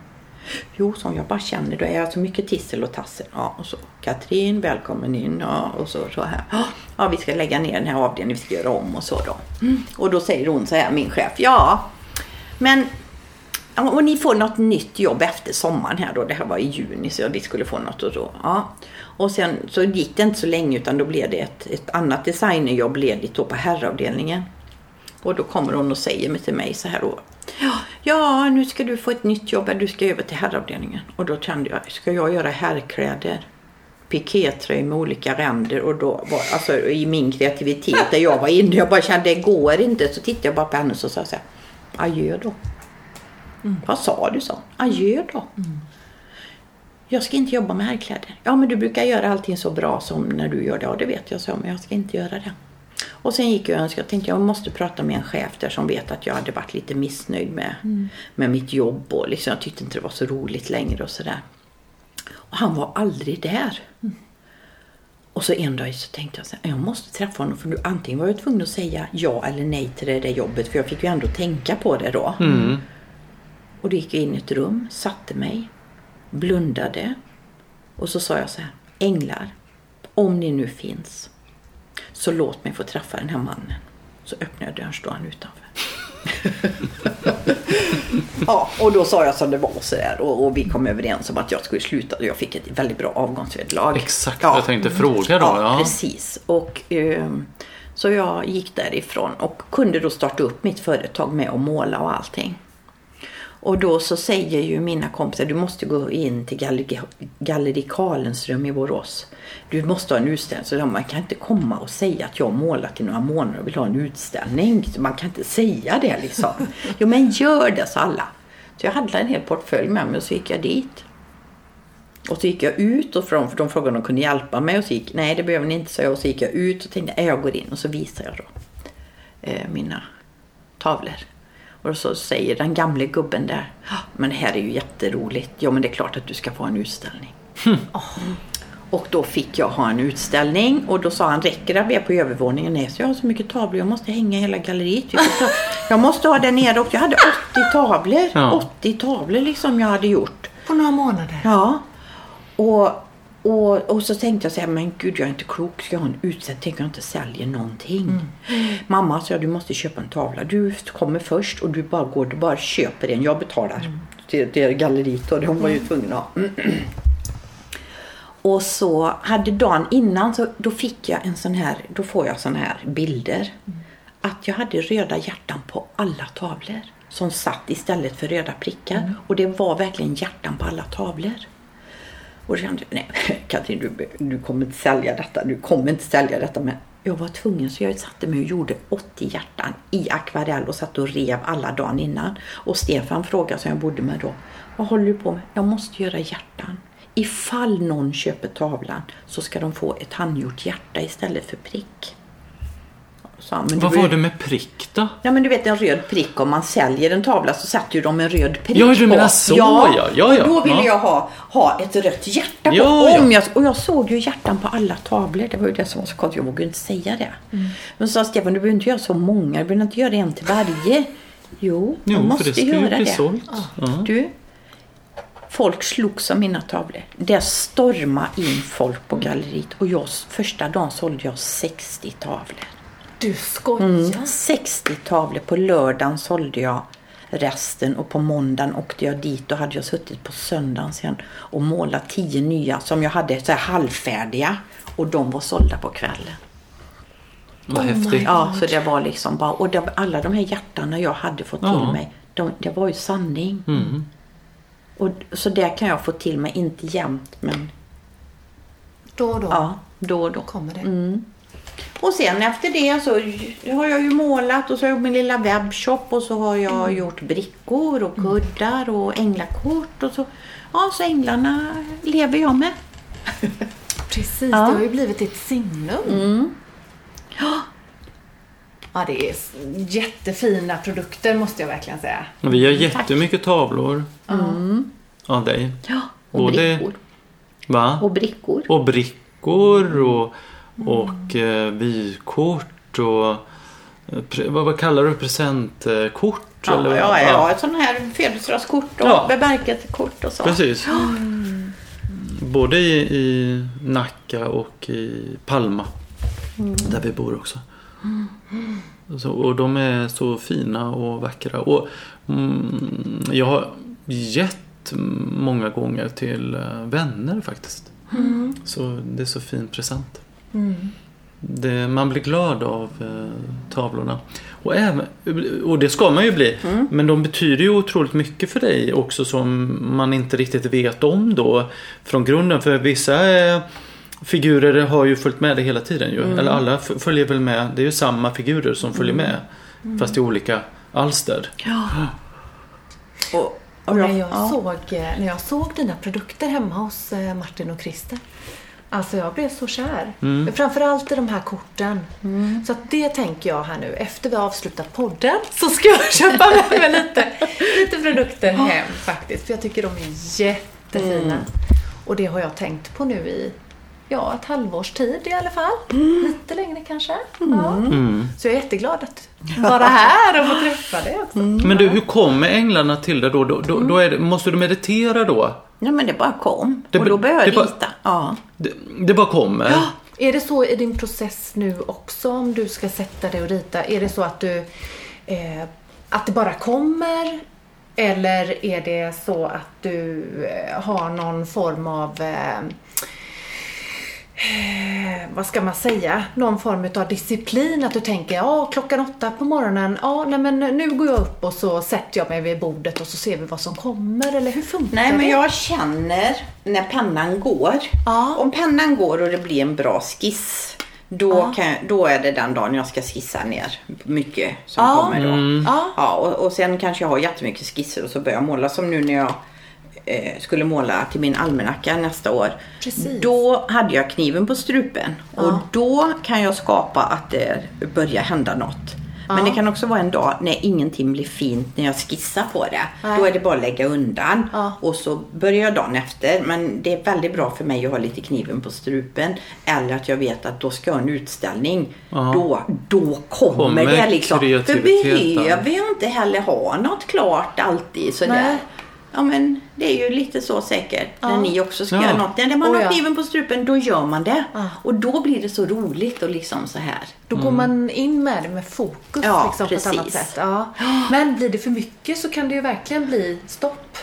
S3: Jo, som jag bara känner, det är så alltså mycket tissel och tassel. Ja, och så Katrin, välkommen in. Ja, och så, så här. Ja, vi ska lägga ner den här avdelningen, vi ska göra om och så då. Mm. Och då säger hon så här, min chef. Ja, men och ni får något nytt jobb efter sommaren här då. Det här var i juni så vi skulle få något och så. Ja. Och sen så gick det inte så länge utan då blev det ett, ett annat designerjobb ledigt då på herravdelningen. Och då kommer hon och säger till mig så här då. Ja, nu ska du få ett nytt jobb. Du ska över till herravdelningen. Och då kände jag, ska jag göra herrkläder? Pikétröj med olika ränder och då var, alltså i min kreativitet där jag var inne. Jag bara kände, det går inte. Så tittade jag bara på henne och så sa jag adjö då. Vad sa du? så? Adjö då. Jag ska inte jobba med herrkläder. Ja, men du brukar göra allting så bra som när du gör det. Ja, det vet jag, så men jag ska inte göra det. Och sen gick jag och önskade, jag tänkte jag måste prata med en chef där som vet att jag hade varit lite missnöjd med, med mitt jobb och liksom, jag tyckte inte det var så roligt längre och sådär. Och han var aldrig där. Och så en dag så tänkte jag så här, jag måste träffa honom för nu antingen var jag tvungen att säga ja eller nej till det där jobbet för jag fick ju ändå tänka på det då.
S2: Mm.
S3: Och då gick jag in i ett rum, satte mig, blundade och så sa jag så här, änglar, om ni nu finns, så låt mig få träffa den här mannen. Så öppnade jag dörren, står han utanför. ja, och då sa jag som det var sådär och, och vi kom överens om att jag skulle sluta och jag fick ett väldigt bra avgångsvederlag.
S2: Exakt
S3: Ja.
S2: jag tänkte fråga då.
S3: Ja,
S2: Ja,
S3: precis. Och, ehm, så jag gick därifrån och kunde då starta upp mitt företag med att måla och allting. Och då så säger ju mina kompisar, du måste gå in till Galleri, Galleri Karlensrum i Borås. Du måste ha en utställning. Så de, man kan inte komma och säga att jag har målat i några månader och vill ha en utställning. Så man kan inte säga det liksom. Jo men gör det, sa alla. Så jag hade en hel portfölj med mig och så gick jag dit. Och så gick jag ut och från, för de frågade om de kunde hjälpa mig och så gick, nej det behöver ni inte, sa jag. Och så gick jag ut och tänkte, jag går in och så visar jag då eh, mina tavlor. Och så säger den gamle gubben där, "Ja, men det här är ju jätteroligt. Ja men det är klart att du ska få en utställning. Och då fick jag ha en utställning och då sa han, räcker det att vi är på övervåningen? Nej, så jag har så mycket tavlor, jag måste hänga hela galleriet. Jag måste ha där nere och jag hade 80 tavlor.
S2: Ja.
S3: 80 tavlor liksom jag hade gjort.
S1: På några månader.
S3: Ja. Och, och, och så tänkte jag så här, men gud jag är inte klok. Ska jag ha en utställning? Tänker jag inte sälja någonting. Mamma sa, du måste köpa en tavla. Du kommer först och du bara går, du bara köper en. Jag betalar till, till galleriet och de var ju tvungna att ha. Och så hade dagen innan så då fick jag en sån här, då får jag såna här bilder. Att jag hade röda hjärtan på alla tavlor. Som satt istället för röda prickar. Och det var verkligen hjärtan på alla tavlor. Och då kände jag, nej Katrin du, du kommer inte sälja detta, du kommer inte sälja detta. Men jag var tvungen så jag satte mig och gjorde 80 hjärtan i akvarell och satt och rev alla dagen innan. Och Stefan frågade som jag bodde med då, vad håller du på med? Jag måste göra hjärtan. Ifall någon köper tavlan så ska de få ett handgjort hjärta istället för prick. Så, men
S2: Vad
S3: du-
S2: var det med prick då?
S3: Ja men du vet en röd prick om man säljer en tavla så sätter ju de en röd prick
S2: Ja, du menar
S3: på.
S2: så, ja. Ja, ja.
S3: Och då ville
S2: Ja.
S3: jag ha, ha ett rött hjärta på.
S2: Ja,
S3: om
S2: ja.
S3: Jag, och jag såg ju hjärtan på alla tavlor. Det var ju det som var så konstigt. Jag vågade inte säga det.
S2: Mm.
S3: Men så sa Stefan, du behöver inte göra så många. Du behöver inte göra en till varje. Jo,
S2: Jo,
S3: måste
S2: för det ska ju
S3: göra
S2: bli
S3: det.
S2: Ja.
S3: Du, folk slogs om mina tavlor. Det stormade in folk på galleriet. Och jag, första dagen sålde jag 60 tavlor.
S1: Du skojar.
S3: Mm. 60 tavlor. På lördagen sålde jag resten och på måndagen åkte jag dit och hade jag suttit på söndagen sen och målat 10 nya som jag hade så här halvfärdiga och de var sålda på kvällen.
S2: Vad
S1: Oh
S2: häftigt.
S3: Ja, så det var liksom bara, och det, alla de här hjärtarna jag hade fått till
S2: Ja.
S3: mig, de, det var ju sanning.
S2: Mm.
S3: Och, så det kan jag få till mig, inte jämt men
S1: Då och då.
S3: ja. då och då.
S1: Kommer det.
S3: Mm. Och sen efter det så har jag ju målat och så har jag gjort min lilla webbshop och så har jag gjort brickor och kuddar och änglakort och så. Ja, så änglarna lever jag med.
S1: Precis,
S3: Ja.
S1: det har ju blivit ett signum. Ja, det är jättefina produkter måste jag verkligen säga.
S2: Vi har jättemycket tavlor av dig.
S3: Ja, och
S2: Både-
S3: brickor.
S2: Va?
S3: Och brickor.
S2: Och brickor och, och eh, vykort och eh, vad, vad kallar du presentkort?
S3: Ja,
S2: eller?
S3: ja, ja, ett sånt här födelsedagskort och
S2: Ja.
S3: bemärkelsekort och så.
S2: Precis. Både i, i Nacka och i Palma. Där vi bor också. Så, och de är så fina och vackra. Och, mm, jag har gett många gånger till eh, vänner faktiskt. Så det är så fin present. Det, man blir glad av eh, tavlorna. Och, även, och det ska man ju bli. Men de betyder ju otroligt mycket för dig också som man inte riktigt vet om då från grunden. För vissa eh, figurer har ju följt med dig hela tiden ju. Eller alla följer väl med. Det är ju samma figurer som följer med. Fast i olika alster.
S3: Ja. Och, och
S1: när
S3: jag,
S1: jag,
S3: ja.
S1: såg, eh, när jag såg dina produkter hemma hos eh, Martin och Christer. Alltså jag blev så kär.
S2: Mm.
S1: Framförallt i de här korten. Så att det tänker jag här nu. Efter vi har avslutat podden så ska jag köpa med mig lite, lite produkter hem faktiskt. För jag tycker de är jättefina.
S3: Mm.
S1: Och det har jag tänkt på nu i ja, ett halvårs tid i alla fall.
S3: Mm.
S1: Lite längre kanske. Ja. Så jag är jätteglad att vara här och få träffa dig också.
S2: Men du, hur kommer änglarna till dig då? Då, då, då är det, måste du meditera då?
S3: ja, men det bara kom.
S2: Det
S3: och då började jag
S2: det bara-
S3: rita. Ja.
S2: Det, det bara kommer?
S1: Är det så i din process nu också om du ska sätta dig och rita? Är det så att du eh, att det bara kommer? Eller är det så att du eh, har någon form av eh, eh, vad ska man säga, någon form av disciplin. Att du tänker, ja klockan åtta på morgonen, ja nej men nu går jag upp och så sätter jag mig vid bordet och så ser vi vad som kommer. Eller hur funkar
S3: Nej,
S1: det?
S3: men jag känner när pennan går.
S1: Ja.
S3: Om pennan går och det blir en bra skiss. Då, kan, jag- då är det den dagen jag ska skissa ner mycket som
S1: Ja.
S3: kommer då.
S1: Ja.
S3: Ja, och, och sen kanske jag har jättemycket skisser och så börjar jag måla som nu när jag eh, skulle måla till min almanacka nästa år.
S1: Precis.
S3: Då hade jag kniven på strupen och
S1: Ja.
S3: då kan jag skapa att det börjar hända något. Men det kan också vara en dag när ingenting blir fint när jag skissar på det.
S1: Nej.
S3: Då är det bara att lägga undan.
S1: Ja.
S3: Och så börjar jag dagen efter. Men det är väldigt bra för mig att ha lite kniven på strupen. Eller att jag vet att då ska jag ha en utställning.
S2: Ja.
S3: Då, då kommer,
S2: Kommer
S3: det liksom. För behöver jag inte heller ha något klart alltid sådär.
S1: Nej.
S3: Ja men det är ju lite så säkert när
S1: Ja.
S3: ni också ska
S2: Ja.
S3: göra något. När man
S1: Oh,
S3: har
S1: ja.
S3: kniven på strupen då gör man det.
S1: Ja.
S3: Och då blir det så roligt och liksom så här.
S1: Då går man in med det med fokus
S3: Ja,
S1: liksom, på ett annat sätt. Ja. Men blir det för mycket så kan det ju verkligen bli stopp.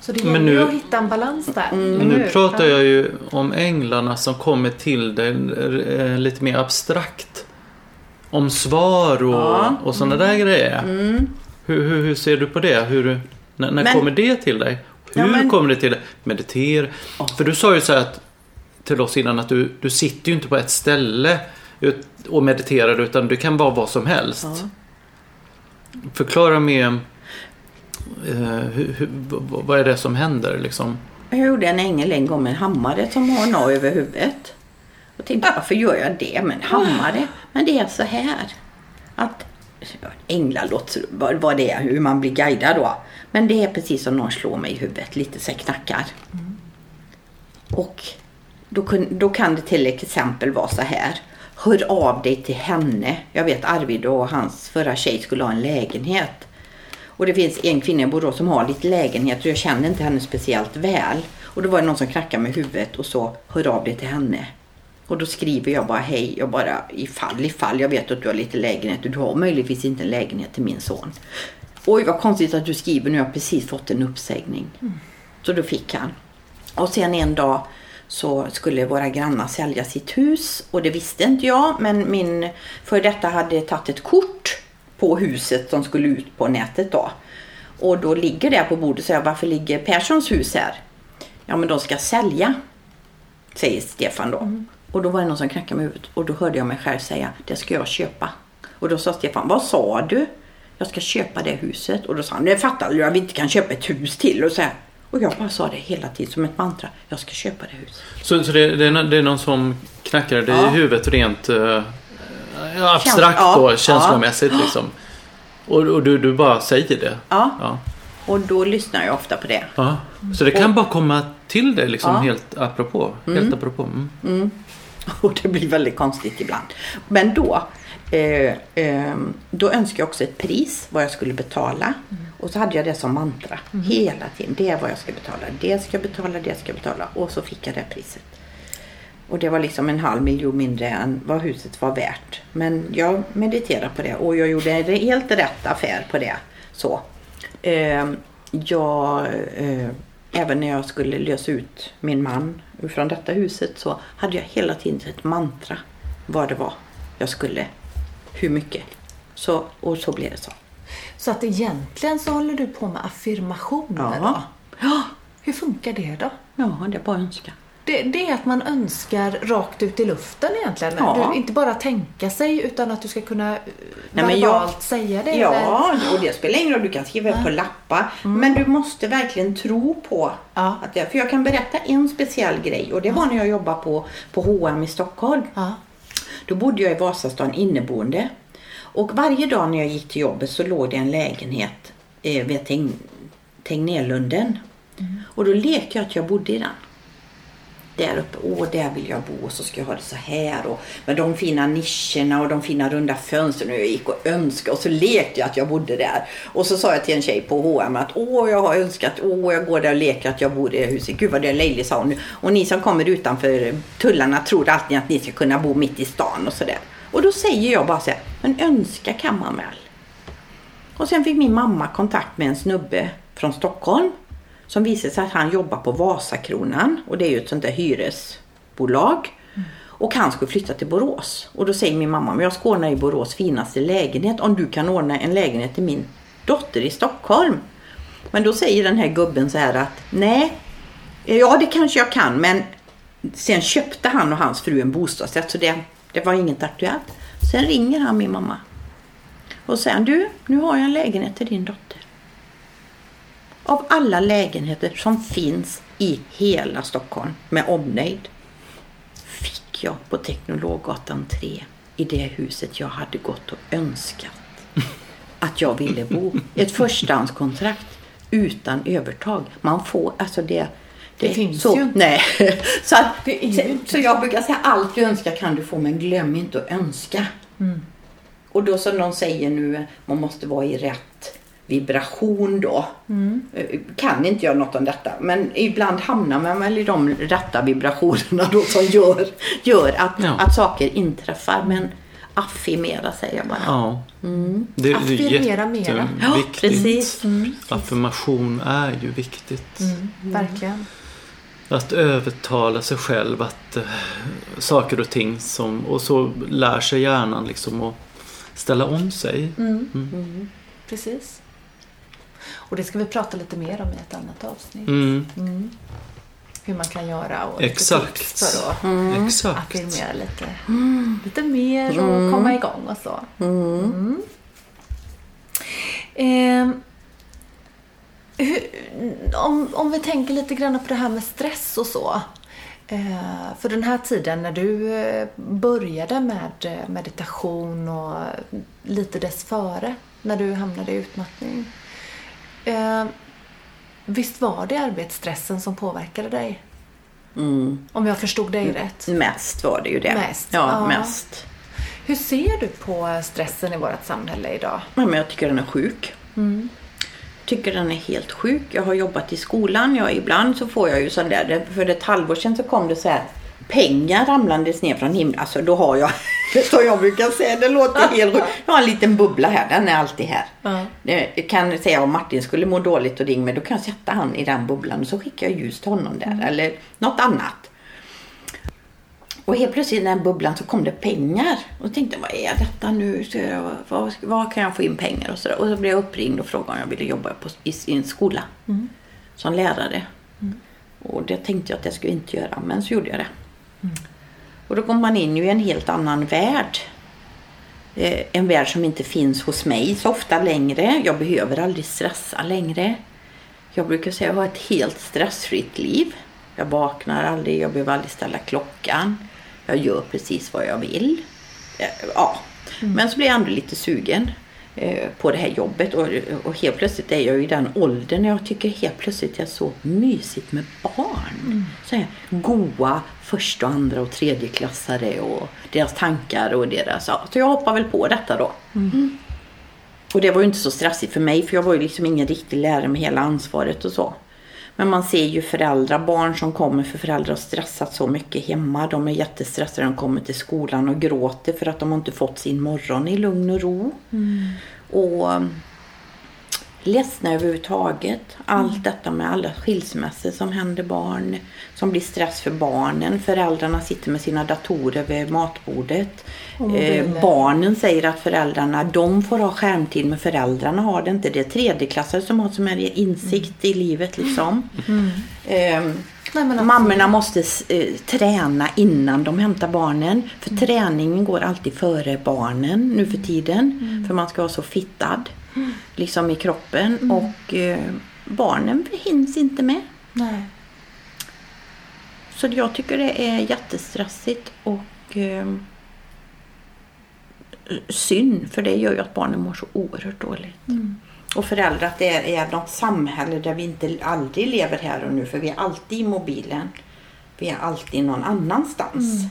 S1: Så det gäller ju att hitta en balans där.
S3: Mm.
S2: Men nu pratar
S1: Ja.
S2: jag ju om änglarna som kommer till dig eh, lite mer abstrakt. Om svar och,
S3: Ja.
S2: och sådana där grejer.
S3: Mm.
S2: Hur, hur, hur ser du på det? Hur, när när
S3: Men-
S2: kommer det till dig? Hur
S3: Ja, men-
S2: kommer det till dig? Meditera. För du sa ju så att, till oss innan att du, du sitter ju inte på ett ställe ut- och mediterar utan det kan vara vad som helst. Förklara mer eh, hur, hur, vad är det som händer liksom?
S3: Jag gjorde en ängel en gång med en hammare som har nå över huvudet. Och tänkte varför gör jag det med en hammare? Men det är så här. Att låter vad det är, hur man blir guidad då. Men det är precis som någon slår mig i huvudet, lite så knackar. Och då, kun, då kan det till exempel vara så här. Hör av dig till henne. Jag vet Arvid och hans förra tjej skulle ha en lägenhet. Och det finns en kvinna i Borås som har lite lägenhet och jag känner inte henne speciellt väl. Och då var det någon som knackade med huvudet och så hör av dig till henne. Och då skriver jag bara hej, jag bara ifall, ifall jag vet att du har lite lägenhet och du har möjligtvis inte en lägenhet till min son. Oj vad konstigt att du skriver nu, jag har precis fått en uppsägning. Så då fick han. Och sen en dag så skulle våra grannar sälja sitt hus och det visste inte jag men min för detta hade tagit ett kort på huset som skulle ut på nätet då. Och då ligger det på bordet så jag varför ligger Perssons hus här? Ja men de ska sälja, säger Stefan då. Och då var det någon som knackade med huvudet och då hörde jag mig själv säga det ska jag köpa. Och då sa Stefan, vad sa du? Jag ska köpa det huset. Och då sa han, det fattar du att vi inte kan köpa ett hus till. Och, så här. och jag bara sa det hela tiden som ett mantra. Jag ska köpa det huset.
S2: Så, så det, det, är, det är någon som knackar dig
S3: Ja.
S2: i huvudet rent eh, abstrakt
S3: ja,
S2: då,
S3: ja.
S2: känslomässigt liksom. Och, och du, du bara säger det?
S3: Ja,
S2: Ja.
S3: och då lyssnar jag ofta på det.
S2: ja. Så det kan bara komma till dig liksom
S3: Ja.
S2: helt apropå? Helt apropå. Mm.
S3: Och det blir väldigt konstigt ibland. Men då, eh, eh, då önskade jag också ett pris, vad jag skulle betala. Och så hade jag det som mantra hela tiden. Det är vad jag ska betala, det ska jag betala, det ska jag betala. Och så fick jag det priset. Och det var liksom en halv miljon mindre än vad huset var värt. Men jag mediterade på det och jag gjorde en helt rätt affär på det. Så. Eh, jag, även när jag skulle lösa ut min man från detta huset så hade jag hela tiden ett mantra vad det var jag skulle, hur mycket. Så, och så blev det så.
S1: Så att egentligen så håller du på med affirmationer
S3: Ja.
S1: då? Hur funkar det då?
S3: Ja, det är bara att önska.
S1: Det, det är att man önskar rakt ut i luften egentligen.
S3: Ja.
S1: Du, inte bara tänka sig utan att du ska kunna eh,
S3: Nej, men jag-
S1: verbalt säga det. eller?
S3: Ja, och det spelar ingen roll. Du kan skriva på lappar. Men du måste verkligen tro på
S1: Ja.
S3: att det För jag kan berätta en speciell grej. Och det var när jag jobbade på, på H&M i Stockholm.
S1: Ja.
S3: Då bodde jag i Vasastan inneboende. Och varje dag när jag gick till jobbet så låg det en lägenhet eh, vid Teng, Tegnérlunden. Och då lekte jag att jag bodde i den. Där uppe, åh där vill jag bo och så ska jag ha det så här. Och med de fina nischerna och de fina runda fönstren. Och jag gick och önskade och så lekte jag att jag bodde där. Och så sa jag till en tjej på H&M att åh jag har önskat, åh jag går där och leker att jag bor i det huset. Gud vad det är löjligt sa hon. Och ni som kommer utanför tullarna tror alltid att ni ska kunna bo mitt i stan och sådär. Och då säger jag bara så här, men önska kan man väl? Och sen fick min mamma kontakt med en snubbe från Stockholm. Som visade sig att han jobbar på Vasakronan. Och det är ju ett sånt där hyresbolag. Och han skulle flytta till Borås. Och då säger min mamma, men jag ska ordna i Borås finaste lägenhet. Om du kan ordna en lägenhet till min dotter i Stockholm. Men då säger den här gubben så här att, nej. Ja det kanske jag kan men sen köpte han och hans fru en bostadsrätt så det, det var inget aktuellt. Sen ringer han min mamma. Och säger du, nu har jag en lägenhet till din dotter. Av alla lägenheter som finns i hela Stockholm med omnejd fick jag på Teknologgatan 3 i det huset jag hade gått och önskat att jag ville bo. Ett förstahandskontrakt utan övertag. Man får, alltså det...
S1: Det finns
S3: så,
S1: ju.
S3: Nej. Så, att,
S1: Det
S3: så jag brukar säga allt du önskar kan du få men glöm inte att önska.
S1: Mm.
S3: Och då som någon säger nu, man måste vara i rätt vibration då.
S1: Mm.
S3: Kan inte jag något om detta men ibland hamnar man väl i de rätta vibrationerna då som gör, gör att,
S2: Ja.
S3: att saker inträffar. Men affirmera säger jag bara.
S2: Ja. Det, det är
S1: Affirmera mera.
S3: Ja, precis.
S2: Affirmation är ju viktigt.
S1: Mm, verkligen.
S2: Att övertala sig själv att eh, saker och ting som... Och så lär sig hjärnan liksom att ställa om sig.
S1: Mm. Precis. Och det ska vi prata lite mer om i ett annat avsnitt.
S2: Mm,
S1: Hur man kan göra och
S2: exakt.
S1: tips för att
S2: Exakt.
S1: affirmera lite, lite mer och komma igång och så. Mm. Ehm, hur, om, om vi tänker lite grann på det här med stress och så. Eh, för den här tiden när du eh, började med eh, meditation och lite dessföre, när du hamnade i utmattning. Eh, visst var det arbetsstressen som påverkade dig?
S3: Mm.
S1: Om jag förstod dig rätt.
S3: Mest var det ju det.
S1: Mest,
S3: Ja,
S1: ja.
S3: mest.
S1: Hur ser du på stressen i vårt samhälle idag?
S3: Ja, men jag tycker den är sjuk. Tycker den är helt sjuk. Jag har jobbat i skolan. Jag, ibland så får jag ju sån där. För ett halvår sedan så kom det så här pengar ramlandes ner från himlen. Alltså då har jag, som jag brukar säga, det låter helt. Jag har en liten bubbla här. Den är alltid här.
S1: Ja.
S3: Jag kan säga om Martin skulle må dåligt och ring mig. Då kan jag sätta han i den bubblan och så skickar jag ljus till honom där. Eller något annat. Och helt plötsligt i den här bubblan så kom det pengar. Och tänkte, vad är detta nu? Så jag, vad, vad kan jag få in pengar? Och så, där. och så blev jag uppringd och frågade om jag ville jobba på, i, i en skola. Som lärare. Och det tänkte jag att jag skulle inte göra, men så gjorde jag det. Och då går man in i en helt annan värld. Eh, en värld som inte finns hos mig så ofta längre. Jag behöver aldrig stressa längre. Jag brukar säga att jag har ett helt stressfritt liv. Jag vaknar aldrig, jag behöver aldrig ställa klockan. Jag gör precis vad jag vill. Eh, ja. Men så blir jag ändå lite sugen eh, på det här jobbet och, och helt plötsligt är jag i den åldern när jag tycker helt plötsligt är så mysigt med barn. Mm. Så här, goa första, andra och tredje klassare och deras tankar och deras... Ja, så jag hoppar väl på detta då. Mm. Och det var ju inte så stressigt för mig för jag var ju liksom ingen riktig lärare med hela ansvaret och så. Men man ser ju föräldrar, barn som kommer för föräldrar har stressat så mycket hemma. De är jättestressade, de kommer till skolan och gråter för att de har inte fått sin morgon i lugn och ro. Mm. Och ledsna överhuvudtaget. Allt mm. detta med alla skilsmässor som händer barn, som blir stress för barnen. Föräldrarna sitter med sina datorer vid matbordet. Eh, barnen säger att föräldrarna, de får ha skärmtid men föräldrarna har det inte. Det är tredjeklassare som har som är insikt mm. i livet liksom. Mm. Eh, Nej, Mammorna måste eh, träna innan de hämtar barnen. För mm. träningen går alltid före barnen nu för tiden. Mm. För man ska vara så fittad liksom i kroppen mm. och eh, barnen hinns inte med. Nej. Så jag tycker det är jättestressigt och eh, synd för det gör ju att barnen mår så oerhört dåligt. Mm. Och föräldrar att det är något samhälle där vi inte aldrig lever här och nu för vi är alltid i mobilen. Vi är alltid någon annanstans. Mm.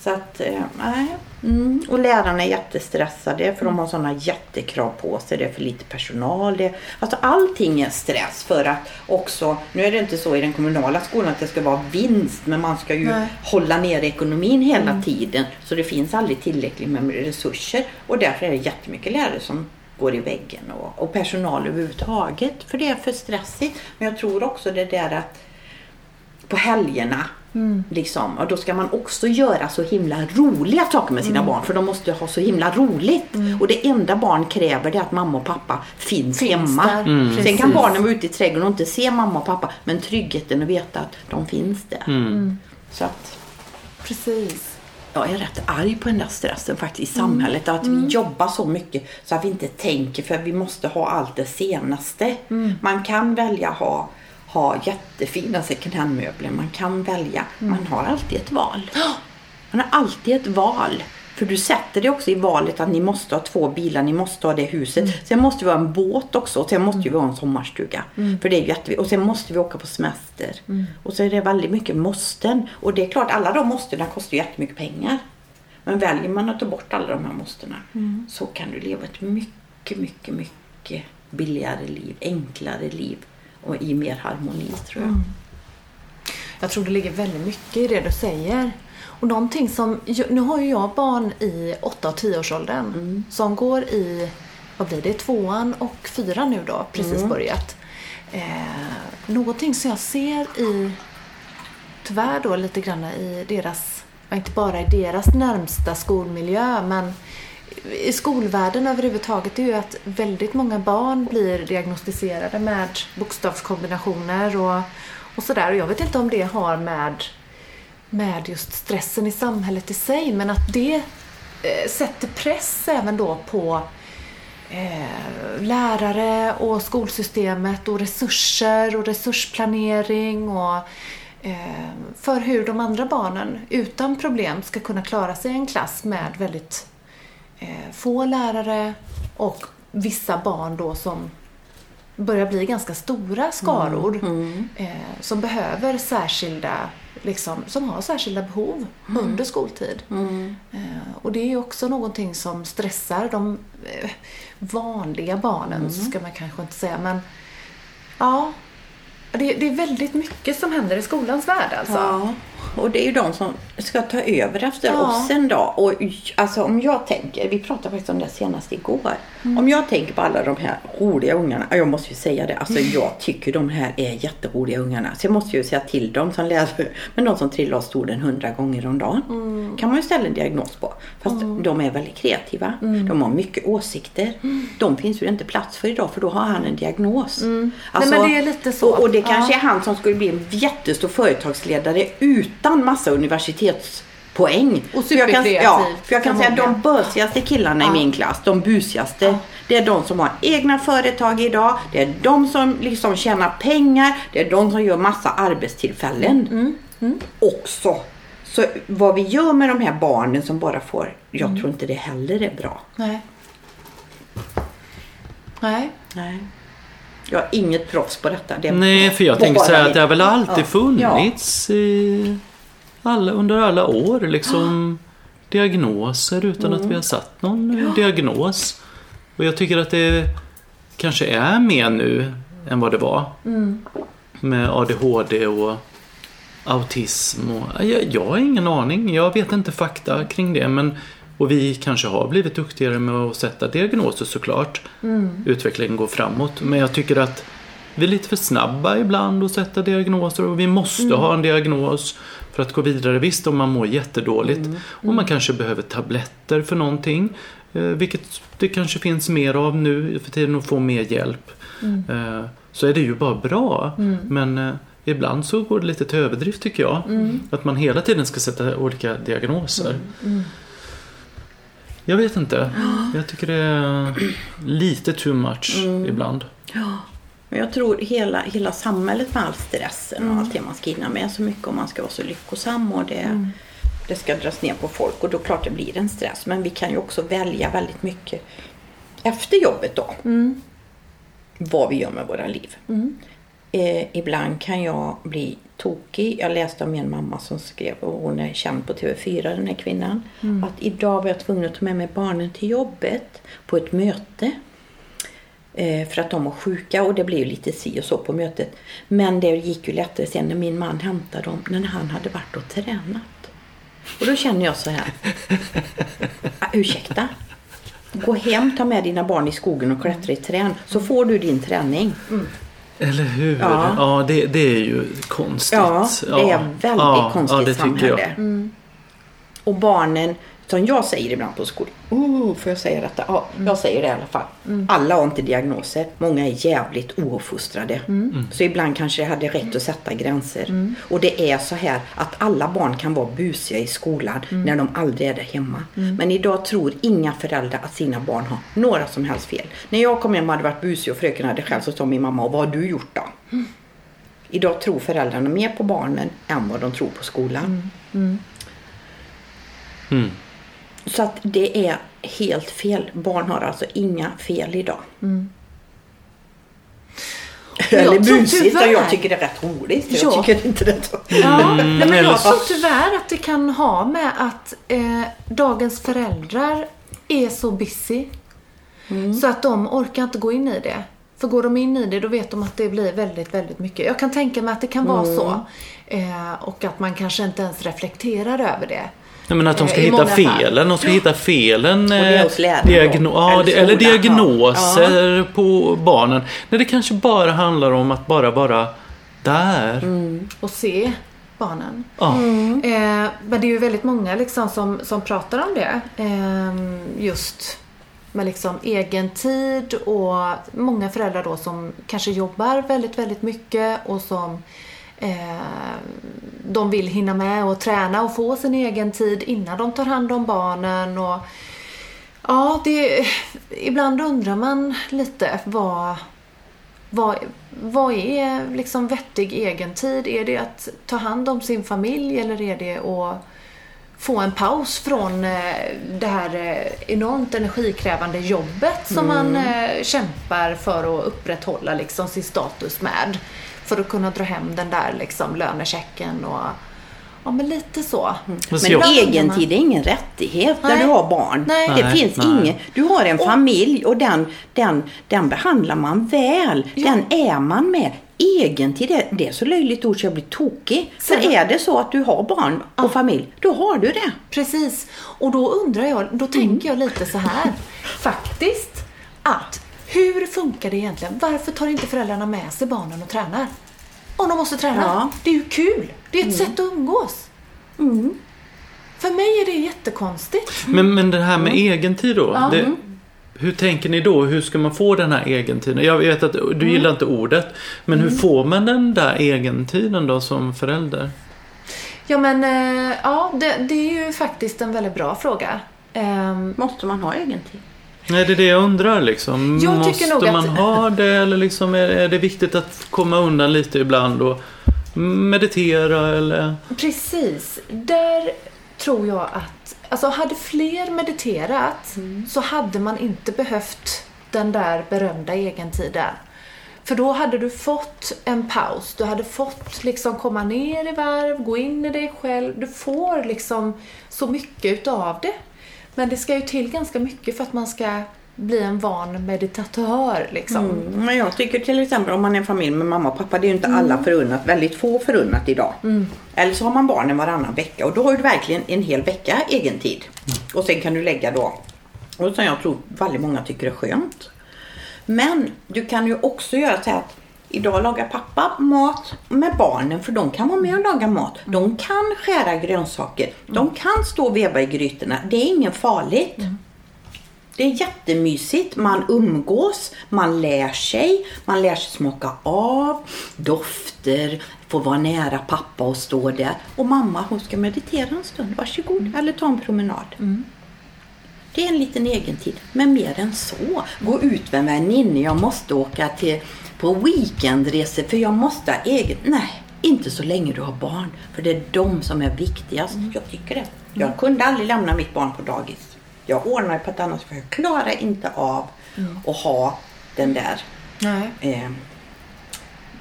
S3: Så att, eh, nej. Mm. Och lärarna är jättestressade för de har sådana jättekrav på sig. Det är för lite personal. Det, alltså allting är stress för att också, nu är det inte så i den kommunala skolan att det ska vara vinst men man ska ju nej. hålla ner ekonomin hela mm. tiden. Så det finns aldrig tillräckligt med resurser och därför är det jättemycket lärare som går i väggen och, och personal överhuvudtaget. För det är för stressigt. Men jag tror också det där att på helgerna Mm. Liksom. Och då ska man också göra så himla roliga saker med sina mm. barn för de måste ha så himla roligt. Mm. Och det enda barn kräver det är att mamma och pappa finns, finns hemma. Mm. Sen kan barnen vara ute i trädgården och inte se mamma och pappa men tryggheten att veta att de finns där. Mm. Mm. Så att,
S1: Precis.
S3: Jag är rätt arg på den där stressen faktiskt i samhället. Att vi jobbar så mycket så att vi inte tänker för vi måste ha allt det senaste. Man kan välja att ha ha jättefina second hand-möbler. Man kan välja. Mm. Man har alltid ett val. Man har alltid ett val. För du sätter dig också i valet att ni måste ha två bilar, ni måste ha det huset. Mm. Sen måste vi ha en båt också och sen måste vi ha en sommarstuga. Mm. För det är jätteviktigt. Och sen måste vi åka på semester. Mm. Och så är det väldigt mycket måsten. Och det är klart, alla de måstena kostar jättemycket pengar. Men väljer man att ta bort alla de här måstena mm. så kan du leva ett mycket, mycket, mycket billigare liv, enklare liv och i mer harmoni tror jag. Mm.
S1: Jag tror det ligger väldigt mycket i det du säger. Och någonting som, nu har ju jag barn i 8 och 10-årsåldern mm. som går i, vad blir det, tvåan och fyran nu då, precis mm. börjat. Eh, någonting som jag ser i, tyvärr då lite grann i deras, inte bara i deras närmsta skolmiljö men i skolvärlden överhuvudtaget är ju att väldigt många barn blir diagnostiserade med bokstavskombinationer och, och sådär. Och jag vet inte om det har med, med just stressen i samhället i sig men att det eh, sätter press även då på eh, lärare och skolsystemet och resurser och resursplanering och eh, för hur de andra barnen utan problem ska kunna klara sig i en klass med väldigt få lärare och vissa barn då som börjar bli ganska stora skaror mm. Mm. Eh, som behöver särskilda, liksom, som har särskilda behov mm. under skoltid. Mm. Eh, och det är också någonting som stressar de eh, vanliga barnen, mm. ska man kanske inte säga, men ja, det, det, är väldigt mycket som händer i skolans värld alltså.
S3: Ja. Och det är ju de som ska ta över efter ja. oss en dag. Och alltså om jag tänker, vi pratade faktiskt om det senast igår. Mm. Om jag tänker på alla de här roliga ungarna. Jag måste ju säga det. Alltså mm. jag tycker de här är jätteroliga ungarna. Så jag måste ju säga till dem som lärare. Men de som trillar av stolen hundra gånger om dagen. Mm. Kan man ju ställa en diagnos på. Fast mm. de är väldigt kreativa. Mm. De har mycket åsikter. De finns ju inte plats för idag för då har han en diagnos.
S1: Alltså, Nej men det är lite så.
S3: Och, och det kanske ja. är han som skulle bli en jättestor företagsledare utan massa universitets poäng.
S1: Och
S3: För jag kan,
S1: superkreativ
S3: ja, för jag kan säga
S1: förmåga.
S3: de bösigaste killarna i min klass, de busigaste, det är de som har egna företag idag. Det är de som liksom tjänar pengar. Det är de som gör massa arbetstillfällen också. Så vad vi gör med de här barnen som bara får, jag tror inte det heller är bra.
S1: Nej. Nej.
S3: Nej. Jag har inget proffs på detta. Det är
S2: Nej, för jag tänker så här att det har väl alltid
S3: Ja.
S2: funnits i alla, under alla år liksom diagnoser utan att vi har satt någon eh, diagnos. Och jag tycker att det kanske är mer nu än vad det var. Med ADHD och autism och... Jag, jag har ingen aning. Jag vet inte fakta kring det. Men, och vi kanske har blivit duktigare med att sätta diagnoser såklart. Utvecklingen går framåt. Men jag tycker att vi är lite för snabba ibland att sätta diagnoser och vi måste ha en diagnos för att gå vidare. Visst om man mår jättedåligt och man kanske behöver tabletter för någonting. Eh, vilket det kanske finns mer av nu för tiden att få mer hjälp. Eh, så är det ju bara bra. Men eh, ibland så går det lite till överdrift tycker jag. Att man hela tiden ska sätta olika diagnoser. Jag vet inte. Jag tycker det är lite too much ibland.
S3: Men jag tror hela, hela samhället med all stressen
S1: Mm.
S3: och allt det man ska hinna med så mycket om man ska vara så lyckosam och det,
S1: Mm.
S3: det ska dras ner på folk och då klart det blir en stress. Men vi kan ju också välja väldigt mycket efter jobbet då.
S1: Mm.
S3: Vad vi gör med våra liv. Eh, ibland kan jag bli tokig. Jag läste om en mamma som skrev, och hon är känd på TV4 den här kvinnan. Att idag var jag tvungen att ta med mig barnen till jobbet på ett möte. Eh, för att de var sjuka och det blev lite si och så på mötet. Men det gick ju lättare sen när min man hämtade dem när han hade varit och tränat. Och då känner jag så här. Ah, ursäkta? Gå hem, ta med dina barn i skogen och klättra i träd. Så får du din träning.
S2: Eller hur?
S3: Ja.
S2: Ja, det, det är ju konstigt.
S3: Ja, det är väldigt
S2: ja,
S3: konstigt
S2: ja, det
S3: samhälle. Och barnen, som jag säger ibland på skolan. Oh, får jag säga detta? Ja, jag säger det i alla fall. Alla har inte diagnoser. Många är jävligt ouppfostrade. Så ibland kanske det hade rätt att sätta gränser. Och det är så här att alla barn kan vara busiga i skolan när de aldrig är där hemma. Men idag tror inga föräldrar att sina barn har några som helst fel. När jag kom hem och hade varit busig och fröken hade själv så sa min mamma, vad har du gjort då? Idag tror föräldrarna mer på barnen än vad de tror på skolan.
S2: Mm.
S3: Så att det är helt fel. Barn har alltså inga fel idag.
S1: jag
S3: Eller busigt,
S1: tyvärr-
S3: jag tycker det är rätt roligt. Jag
S1: Ja.
S3: tycker inte det är.
S1: Ja, nej, men
S2: eller
S1: jag tror tyvärr att det kan ha med att eh, dagens föräldrar är så busy. Så att de orkar inte gå in i det. För går de in i det då vet de att det blir väldigt, väldigt mycket. Jag kan tänka mig att det kan vara så. Eh, och att man kanske inte ens reflekterar över det.
S2: Nej, men att de ska
S1: i
S2: hitta felen. De ska hitta felen.
S3: det är
S2: eh,
S3: hos
S2: diagno- ja,
S3: eller
S2: eller
S3: skolan, ja.
S2: diagnoser på barnen. När det kanske bara handlar om att bara vara där.
S3: Mm.
S1: Och se barnen.
S2: Ja.
S1: Eh, men det är ju väldigt många liksom som, som pratar om det. Eh, just med liksom egen tid och många föräldrar då som kanske jobbar väldigt, väldigt mycket och som eh, de vill hinna med och träna och få sin egen tid innan de tar hand om barnen. Och, ja, det, ibland undrar man lite vad, vad, vad är liksom vettig egentid? Är det att ta hand om sin familj eller är det att få en paus från eh, det här eh, enormt energikrävande jobbet som man eh, kämpar för att upprätthålla liksom sin status med? För att kunna dra hem den där liksom lönechecken och ja men lite så.
S2: Fast
S3: Men
S2: jag-
S3: egen tid är ingen rättighet när
S1: Nej.
S3: du har barn.
S1: Nej.
S3: Det
S2: Nej,
S3: finns
S2: nej.
S3: ingen. Du har en familj och den, den, den behandlar man väl. Den är man med. Egen tid, det, är så löjligt ord så jag blir tokig. För
S1: Sen-
S3: är det så att du har barn och familj, då har du det.
S1: Precis. Och då undrar jag, då tänker jag lite så här. Faktiskt att hur funkar det egentligen? Varför tar inte föräldrarna med sig barnen och tränar? Om de måste träna.
S3: Ja.
S1: Det är ju kul. Det är ett sätt att umgås. För mig är det jättekonstigt.
S2: Men, men det här med egentid då.
S1: Ja.
S2: Det, hur tänker ni då? Hur ska man få den här egentiden? Jag vet att du gillar inte ordet. Men hur får man den där egentiden då som förälder?
S1: Ja, men eh, ja, det, det är ju faktiskt en väldigt bra fråga. Ehm,
S3: Måste man ha egen tid?
S2: Nej, det är det jag undrar liksom.
S1: Jag tycker
S2: Måste
S1: nog
S2: man
S1: att-
S2: ha det eller liksom är, är det viktigt att komma undan lite ibland och meditera eller?
S1: Precis. Där tror jag att, alltså hade fler mediterat så hade man inte behövt den där berömda egentiden. För då hade du fått en paus, du hade fått liksom komma ner i varv, gå in i dig själv. Du får liksom så mycket utav det. Men det ska ju till ganska mycket för att man ska bli en van meditatör liksom.
S3: Mm, men jag tycker till exempel om man är en familj med mamma och pappa, det är ju inte alla förunnat, väldigt få förunnat idag. Eller så har man barnen varannan vecka och då har du verkligen en hel vecka egen tid. Och sen kan du lägga då, och som jag tror väldigt många tycker är skönt. Men du kan ju också göra så här att idag lagar pappa mat med barnen för de kan vara med och laga mat. De kan skära grönsaker. De kan stå och veva i grytorna. Det är inget farligt. Det är jättemysigt. Man umgås, man lär sig, man lär sig smaka av dofter, få vara nära pappa och stå där. Och mamma hon ska meditera en stund, varsågod. Eller ta en promenad. Det är en liten egen tid, men mer än så. Gå ut med väninnor, jag måste åka till, på weekendresor för jag måste ha eget. Nej, inte så länge du har barn. För det är de som är viktigast. Jag tycker det. Jag kunde aldrig lämna mitt barn på dagis. Jag ordnar på ett annat sätt för jag klarar inte av att ha den där.
S1: Nej.
S3: Eh,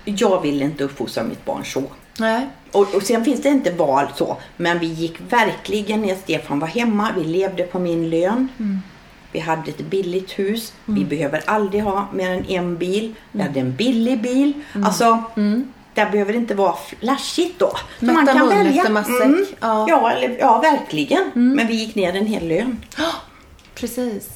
S3: jag vill inte uppfostra mitt barn så.
S1: Nej.
S3: Och, och sen finns det inte val så. Men vi gick verkligen när Stefan var hemma. Vi levde på min lön. Vi hade ett billigt hus. Vi behöver aldrig ha mer än en bil. Vi hade en billig bil. Alltså, det behöver inte vara flashigt då. Så
S1: mun efter matsäck.
S3: Mm.
S1: Ja.
S3: Ja. eller, ja, verkligen. Men vi gick ner en hel lön.
S1: Precis.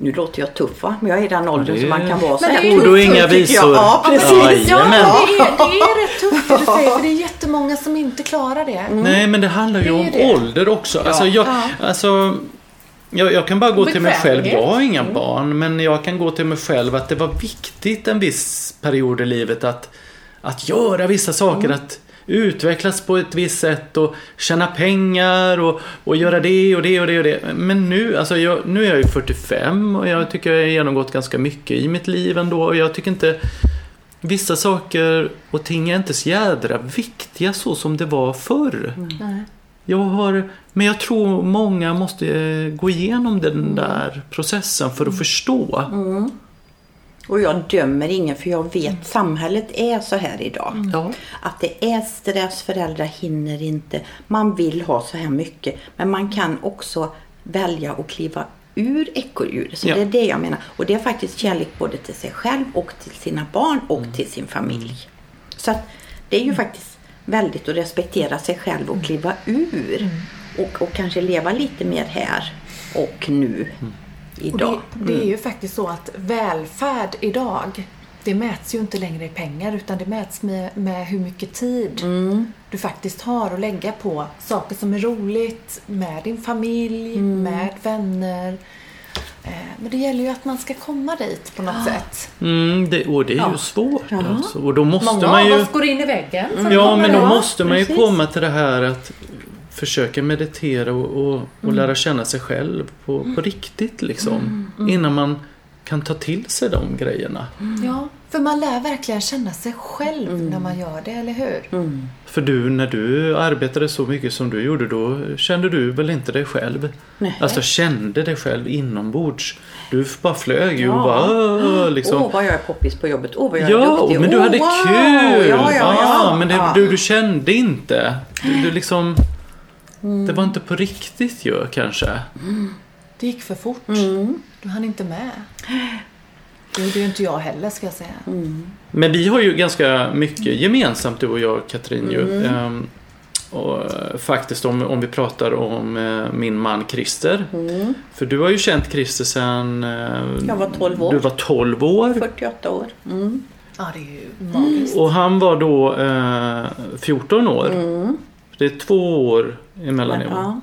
S3: Nu låter jag tuff va? Men jag är i den åldern
S2: det-
S3: som man kan vara så
S1: Men
S3: här
S1: det är-
S3: tuff,
S2: Ord och inga visor.
S3: Ja, precis.
S1: Ja,
S2: Jajamän.
S1: det är, det är rätt tufft det du säger för det är jättemånga som inte klarar det.
S2: Nej, men det handlar ju
S1: Det
S2: om
S1: det.
S2: ålder också. Alltså, jag,
S1: Ja.
S2: alltså, jag, jag kan bara gå till mig själv. Jag har inga barn, men jag kan gå till mig själv att det var viktigt en viss period i livet att, att göra vissa saker. Att utvecklas på ett visst sätt och tjäna pengar och, och göra det och det och det och det. Men nu, alltså jag, nu är jag ju 45 och jag tycker jag har genomgått ganska mycket i mitt liv ändå. Och jag tycker inte Vissa saker och ting är inte så jädra viktiga så som det var förr.
S1: Nej.
S2: Jag har, men jag tror många måste eh, gå igenom den där processen för att förstå.
S3: Och jag dömer ingen för jag vet samhället är så här idag.
S2: Ja.
S3: Att det är stress, föräldrar hinner inte. Man vill ha så här mycket. Men man kan också välja att kliva ur ekorrhjulet. Så
S2: Ja.
S3: det är det jag menar. Och det är faktiskt kärlek både till sig själv och till sina barn och till sin familj. Så att det är ju faktiskt väldigt att respektera sig själv och kliva ur. Och, och kanske leva lite mer här och nu.
S1: Och
S3: Idag.
S1: det, det är ju faktiskt så att välfärd idag, det mäts ju inte längre i pengar utan det mäts med, med hur mycket tid du faktiskt har att lägga på saker som är roligt med din familj, med vänner. Eh, Men det gäller ju att man ska komma dit på något sätt.
S2: Mm, det, och det är ju svårt. Alltså. Och då måste
S1: Många
S2: man
S1: av
S2: ju...
S1: oss går in i väggen.
S2: Ja, men då måste man ju
S3: precis.
S2: komma till det här att försöka meditera och, och, och lära känna sig själv på, på riktigt liksom. Innan man kan ta till sig de grejerna.
S1: Ja, för man lär verkligen känna sig själv när man gör det, eller hur?
S2: För du, när du arbetade så mycket som du gjorde, då kände du väl inte dig själv?
S3: Nej.
S2: Alltså kände dig själv inombords. Du bara flög ju och
S3: Ja.
S2: bara "Åh", liksom.
S3: Åh vad jag är poppis på jobbet. Åh vad jag är
S2: Ja,
S3: duktig.
S2: men du hade
S3: wow.
S2: kul!
S3: Ja, ja, ja.
S2: men det,
S3: Ja.
S2: du, du kände inte. Du, du liksom...
S3: Mm.
S2: Det var inte på riktigt ju kanske.
S1: Det gick för fort.
S3: Mm.
S1: Du hann inte med. Det gjorde ju inte jag heller, ska jag säga.
S2: Men vi har ju ganska mycket gemensamt du och jag Katrin ju.
S3: Mm.
S2: Ehm, och eh, faktiskt om, om vi pratar om eh, min man Christer. För du har ju känt Christer sedan eh,
S3: Jag var 12 år.
S2: Du var 12 år.
S3: 48 år. Mm.
S1: Ja, det är ju magiskt.
S2: Och han var då eh, 14 år. Det är två år emellan er.
S3: Mm. Ja.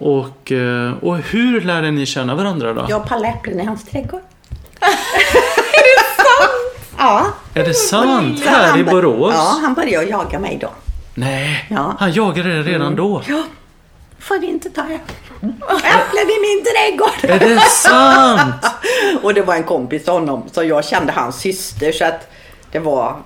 S2: Och, eh, och hur lärde ni känna varandra då?
S3: Jag pallade äpplen i hans trädgård. är det sant? Ja.
S2: Är det sant?
S3: Så
S2: Här i
S3: bör-
S2: Borås?
S3: Ja, han började jaga mig då.
S2: Nej,
S3: Ja.
S2: han jagade det redan då.
S3: Ja, får vi inte ta äpplen i min trädgård.
S2: Är det sant?
S3: Och det var en kompis till honom, så jag kände hans syster så att det var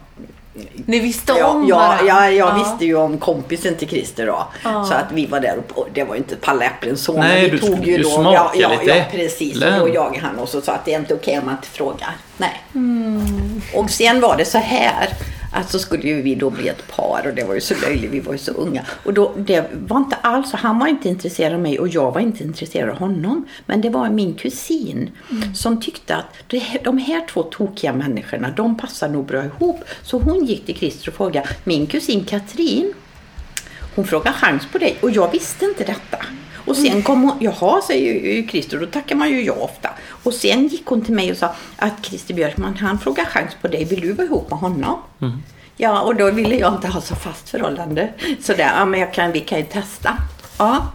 S1: Ni visste
S3: Ja,
S1: om
S3: ja,
S1: varandra?
S3: ja, jag visste ju om kompisen till Christer då.
S1: Ja.
S3: Så att vi var där och och det var ju inte palläpplen så.
S2: Nej,
S3: men vi
S2: du
S3: tog ju
S2: ju
S3: då,
S2: smaka
S3: ja, ja,
S2: lite
S3: Ja, precis. Och
S2: äpplen.
S3: då jagade han och sa att det är inte okej om man inte frågar. Nej.
S1: Mm.
S3: Och sen var det så här. Att så skulle ju vi då bli ett par och det var ju så löjligt, vi var ju så unga. Och då, det var inte alls, han var inte intresserad av mig och jag var inte intresserad av honom. Men det var min kusin som tyckte att de här två tokiga människorna, de passar nog bra ihop. Så hon gick till Christer och frågade, min kusin Katrin, hon frågade chans på dig och jag visste inte detta. Och sen kom hon, jaha säger ju Christer, då tackar man ju ja ofta. Och sen gick hon till mig och sa att Christer Björkman han frågar chans på dig, vill du vara ihop med honom? Ja, och då ville jag inte ha så fast förhållande. Så där, ja men jag kan, vi kan ju testa. Ja.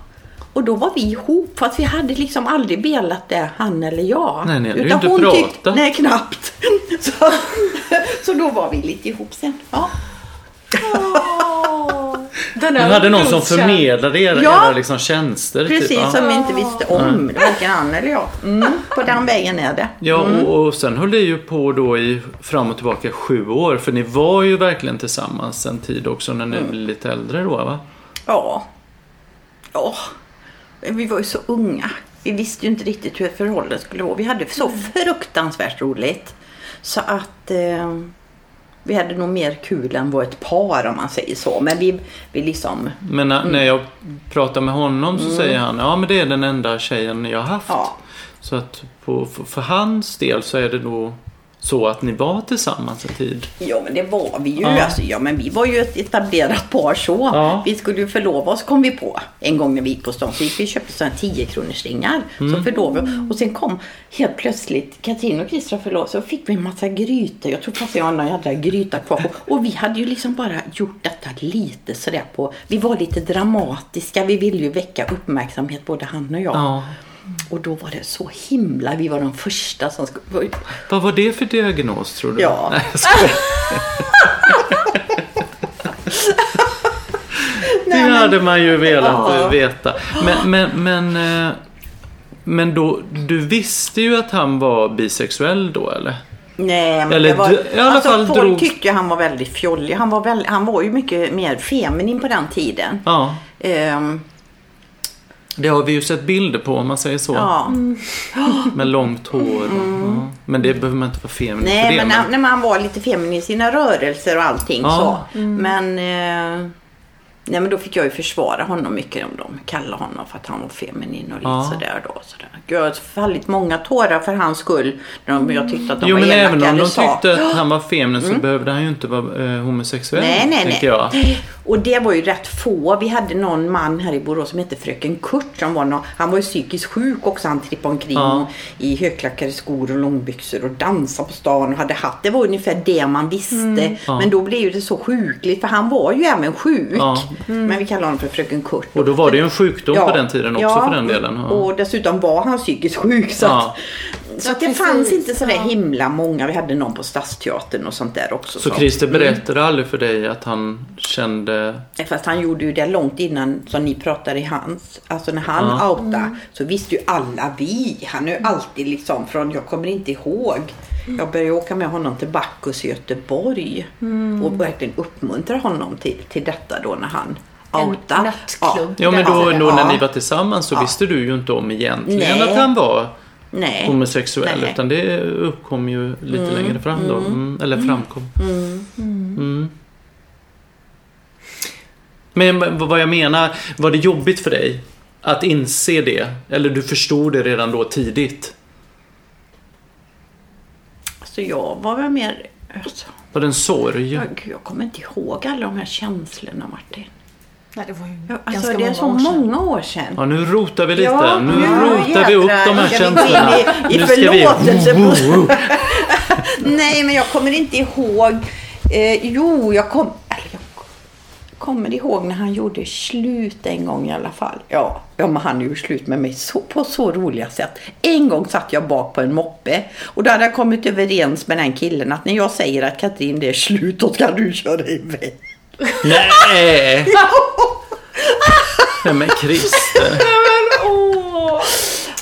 S3: Och då var vi ihop, fast vi hade liksom aldrig velat det, han eller jag.
S2: Nej, ju
S3: Utan
S2: inte
S3: hon tyckte- nej, knappt. Så, så då var vi lite ihop sen. Ja.
S1: Den där
S2: hade någon som förmedlade era,
S3: Ja.
S2: era liksom tjänster?
S3: Precis,
S2: typ,
S3: som vi inte visste om. Varken han eller jag. Mm, på den vägen är det.
S2: Ja, och, och sen höll det ju på då i fram och tillbaka sju år. För ni var ju verkligen tillsammans en tid också när ni blev lite äldre då va?
S3: Ja. Ja. Vi var ju så unga. Vi visste ju inte riktigt hur ett förhållande skulle vara. Vi hade så fruktansvärt roligt. Så att eh, vi hade nog mer kul än ett par om man säger så. Men vi, vi liksom...
S2: Men när, när jag pratar med honom så säger han ja men det är den enda tjejen jag har haft.
S3: Ja.
S2: Så att på, för, för hans del så är det då så att ni var tillsammans en tid.
S3: Ja men det var vi ju.
S2: Ja.
S3: Alltså, ja men vi var ju ett etablerat par så.
S2: Ja.
S3: Vi skulle ju förlova oss kom vi på. En gång när vi gick på stan så gick vi och köpte sådana 10 kronors ringar.
S2: Mm.
S3: Så förlovade. Och sen kom helt plötsligt Katrin och Christer förlova så fick vi en massa grytor. Jag tror fast jag har någon jävla gryta kvar. Och, och vi hade ju liksom bara gjort detta lite sådär på. Vi var lite dramatiska. Vi ville ju väcka uppmärksamhet både han och jag.
S2: Ja.
S3: Och då var det så himla. Vi var de första som skulle...
S2: Vad var det för diagnos tror du?
S3: Ja.
S2: Nej, det
S3: Nej, men-
S2: hade man ju velat
S3: Ja.
S2: veta. Men, men, men, eh, men då, du visste ju att han var bisexuell då eller?
S3: Nej, men
S2: Eller
S3: det var,
S2: i alla
S3: alltså,
S2: fall
S3: folk
S2: drog-
S3: tyckte han var väldigt fjollig. Han var, väl, han var ju mycket mer feminin på den tiden.
S2: Ja.
S3: Ehm,
S2: Det har vi ju sett bilder på om man säger så.
S3: ja.
S2: Med långt hår. och- Ja. Men det behöver man inte vara feminin för
S3: Nej,
S2: det.
S3: men, han- men han var lite feminin i sina rörelser och allting
S2: Ja.
S3: så. Men, eh, nej, men då fick jag ju försvara honom mycket om dem. Kalla honom för att han var feminin och lite
S2: Ja.
S3: sådär då. Sådär. Jag har fallit många tårar för hans skull. När de, jag tyckte att de
S2: Jo
S3: var
S2: men även om de tyckte att han var feminin så behövde han ju inte vara eh, homosexuell.
S3: Nej, nej, nej.
S2: jag.
S3: Och det var ju rätt få. Vi hade någon man här i Borås som hette Fröken Kurt. Som var nå han var ju psykiskt sjuk också. Han trippade omkring
S2: Ja.
S3: i högklackade skor och långbyxor och dansade på stan och hade hatt. Det var ungefär det man visste.
S2: Ja.
S3: Men då blev det så sjukligt för han var ju även sjuk.
S2: Ja.
S3: Men vi kallar honom för Fröken Kurt.
S2: Och då var det ju en sjukdom
S3: Ja,
S2: på den tiden också
S3: ja,
S2: för den delen. Ja.
S3: Och dessutom var han psykiskt sjuk. Så,
S2: Ja.
S3: att, så att det
S1: precis,
S3: fanns inte sådär
S1: ja.
S3: himla många. Vi hade någon på Stadsteatern och sånt där också.
S2: Så Christer berättade aldrig för dig att han kände...
S3: Fast han gjorde ju det långt innan som ni pratade i hans. Alltså när han
S2: Ja.
S3: outade så visste ju alla vi. Han är ju alltid liksom från, jag kommer inte ihåg. Jag började åka med honom till Bacchus i Göteborg. Och verkligen uppmuntra honom till, till detta då när han
S1: En
S3: outade.
S1: nattklubb.
S2: Ja men då,
S3: Ja.
S2: då när
S3: Ja.
S2: ni var tillsammans så
S3: Ja.
S2: visste du ju inte om egentligen
S3: Nej.
S2: att han var
S3: Nej.
S2: homosexuell.
S3: Nej.
S2: Utan det uppkom ju lite längre fram då. Mm, eller framkom. Mm. Men v- vad jag menar, var det jobbigt för dig att inse det? Eller du förstod det redan då tidigt?
S3: Så jag var väl mer... Alltså,
S2: Var det en sorg?
S3: jag, jag kommer inte ihåg alla de här känslorna Martin.
S1: Nej, det var ju ganska
S3: alltså, det är
S1: många
S3: så
S1: år sedan.
S3: många år sedan.
S2: Ja, nu rotar vi lite.
S3: Ja,
S2: nu
S3: ja,
S2: rotar vi upp de här känslorna.
S3: in i- i
S2: nu ska vi...
S3: förlåtelse? Nej, men jag kommer inte ihåg. Eh, jo, jag kom... Eller jag, kommer ihåg när han gjorde slut en gång i alla fall. Ja, ja men han gjorde slut med mig så, på så roliga sätt. En gång satt jag bak på en moppe och då hade jag kommit överens med den killen att när jag säger att Katrin det är slut då ska du köra iväg.
S2: Nej! Nej men Christer.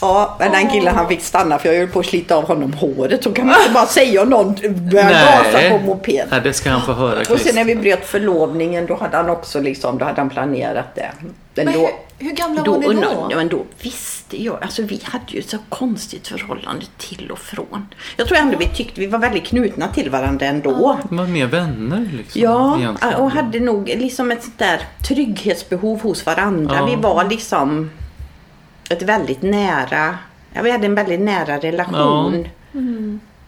S3: Ja, men den killen han fick stanna för jag höll på att slita av honom håret. Så kan man inte bara säga om någon börjar gasa på moped.
S2: Nej, det ska han få höra
S3: Och sen när vi bröt förlovningen då hade han också liksom, då hade han planerat det. Men
S1: Men
S3: då,
S1: hur, hur gamla
S3: då,
S1: var ni då?
S3: ja, men då visste jag, alltså vi hade ju ett så konstigt förhållande till och från. Jag tror ändå vi tyckte vi var väldigt knutna till varandra ändå.
S2: De var mer vänner liksom.
S3: Ja,
S2: egentligen.
S3: och hade nog liksom ett sånt där trygghetsbehov hos varandra.
S2: Ja.
S3: Vi var liksom ett väldigt nära, ja, vi hade en väldigt nära relation.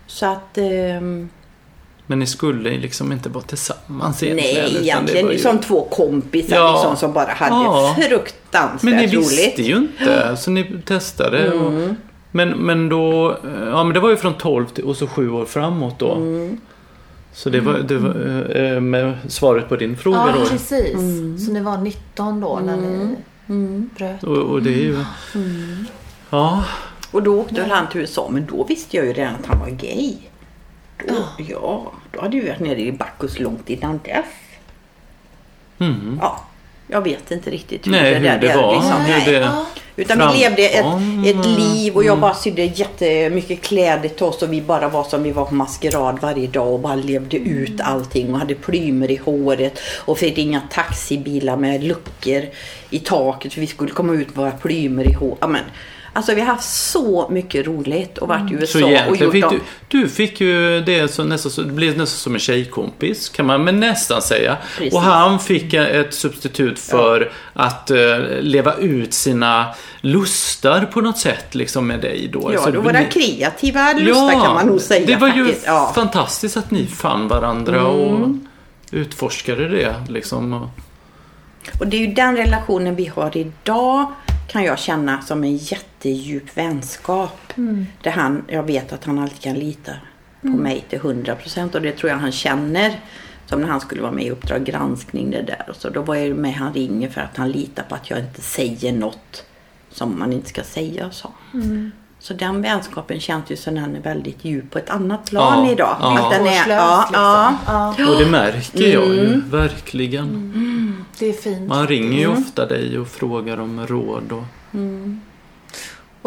S3: Så att, ehm,
S2: Men ni skulle liksom inte vara tillsammans egentligen.
S3: nej egentligen
S2: var ju-
S3: som två kompisar
S2: Ja.
S3: liksom, som bara hade
S2: Ja.
S3: fruktansvärt
S2: Men ni
S3: roligt.
S2: visste ju inte, så ni testade. Och,
S3: Mm.
S2: men, men då, ja men det var ju från 12 till, och så 7 år framåt då.
S3: Mm.
S2: Så det var, det var eh, med svaret på din fråga
S1: Ja,
S2: då.
S1: precis.
S3: Mm.
S1: Så ni var 19 då när ni bröt?
S2: Och, och det är ju...
S3: Mm.
S2: Ja,
S3: Och då åkte väl han till USA, men då visste jag ju redan att han var gay. Då, ja, då hade vi varit nere i Bacchus långt innan dess.
S2: mm.
S3: Ja, jag vet inte riktigt hur
S2: Nej,
S3: det
S2: hur
S3: där
S2: det var.
S3: Liksom,
S2: hur det.
S3: Utan
S2: fram-
S3: vi levde ett, ett liv och jag bara sydde jättemycket kläder till oss och vi bara var som vi var på maskerad varje dag och bara levde ut allting och hade plymer i håret och fick ringa taxibilar med luckor i taket för vi skulle komma ut med våra plymer i håret. Alltså vi har haft så mycket roligt och varit i USA
S2: Så
S3: och gjort
S2: fick
S3: dem.
S2: du, du fick ju det så nästan, det blev nästan som en tjejkompis kan man men nästan säga.
S3: Precis.
S2: Och han fick ett substitut för att eh, leva ut sina lustar på något sätt liksom med dig då.
S3: Ja,
S2: Så
S3: då våra
S2: blev-
S3: kreativa lustar kan man nog säga
S2: det var ju.
S3: Ja. Mm.
S2: fantastiskt att ni fann varandra och utforskade det liksom. Och-
S3: det är ju den relationen vi har idag kan jag känna som en jättedjup vänskap. Där han, jag vet att han alltid kan lita på mig till 100% och det tror jag han känner. Som när han skulle vara med i Uppdrag granskning det där. Och så då var jag med han ringer för att han litar på att jag inte säger något som man inte ska säga och så. Så den vänskapen känns ju som den är väldigt djup på ett annat plan
S2: Ja,
S3: idag.
S2: ja.
S3: Att den är, ja,
S1: liksom.
S3: ja.
S1: Ja,
S2: Och det märker jag ju
S3: Mm.
S2: verkligen.
S1: det är fint.
S2: Man ringer ju
S3: Mm.
S2: ofta dig och frågar om råd. Och,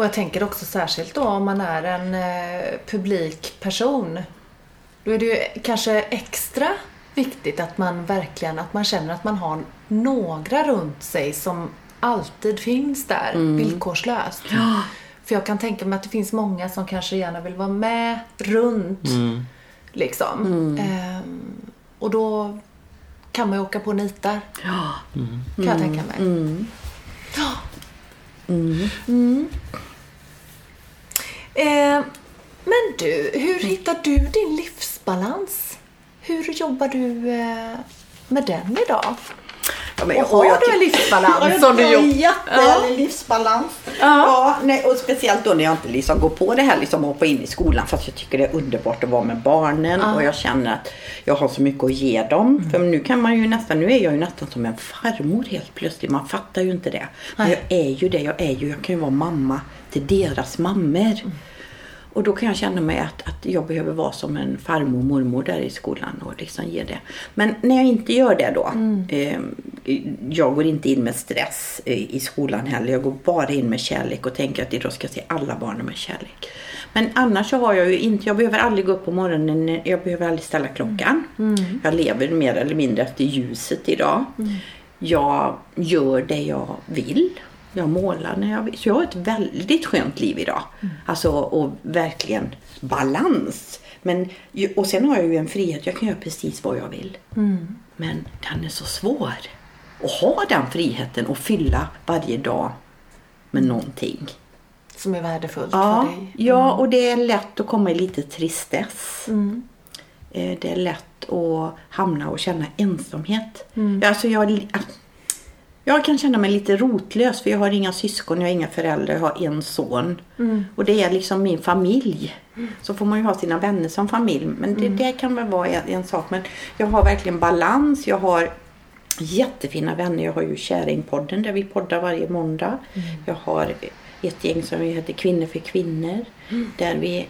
S1: Och jag tänker också särskilt då om man är en eh, publik person. Då är det ju kanske extra viktigt att man verkligen att man känner att man har några runt sig som alltid finns där villkorslöst. För jag kan tänka mig att det finns många som kanske gärna vill vara med runt.
S2: mm.
S1: Liksom. Ehm, och då kan man ju åka på nitar. Kan jag tänka mig. Ja. Eh, men du, hur hittar du din livsbalans? Hur jobbar du eh, med den idag?
S3: Ja, men
S1: Och har
S3: jag
S1: du en livsbalans som du
S3: jag
S1: jobbar?
S3: jättehärlig livsbalans. Ja. nej, och speciellt då när jag inte liksom går på det här liksom hoppa in i skolan. Fast jag tycker det är underbart att vara med barnen. Och jag känner att jag har så mycket att ge dem. För nu kan man ju nästan, nu är jag ju nästan som en farmor helt plötsligt. Man fattar ju inte det. Men jag är ju det. Jag är ju, jag kan ju vara mamma till deras mammor. Och då kan jag känna mig att, att jag behöver vara som en farmor och mormor där i skolan och liksom ge det. Men när jag inte gör det då. Eh, jag går inte in med stress i skolan heller. Jag går bara in med kärlek och tänker att idag ska jag se alla barnen med kärlek. Men annars så har jag ju inte, jag behöver aldrig gå upp på morgonen, jag behöver aldrig ställa klockan. Jag lever mer eller mindre efter ljuset idag. Jag gör det jag vill. Jag målar när jag vill. Så jag har ett väldigt skönt liv idag. Alltså och verkligen balans. Men, och sen har jag ju en frihet. Jag kan göra precis vad jag vill. Men den är så svår. Att ha den friheten och fylla varje dag med någonting.
S1: Som är värdefullt
S3: Ja,
S1: för dig?
S3: ja, och det är lätt att komma i lite tristess.
S1: Mm.
S3: Eh, Det är lätt att hamna och känna ensamhet. Alltså jag, jag kan känna mig lite rotlös för jag har inga syskon, jag har inga föräldrar, jag har en son. Och det är liksom min familj. Så får man ju ha sina vänner som familj. Men det, det kan väl vara en, en sak. Men jag har verkligen balans. Jag har jättefina vänner. Jag har ju Käringpodden där vi poddar varje måndag. Jag har ett gäng som heter Kvinnor för kvinnor. Där vi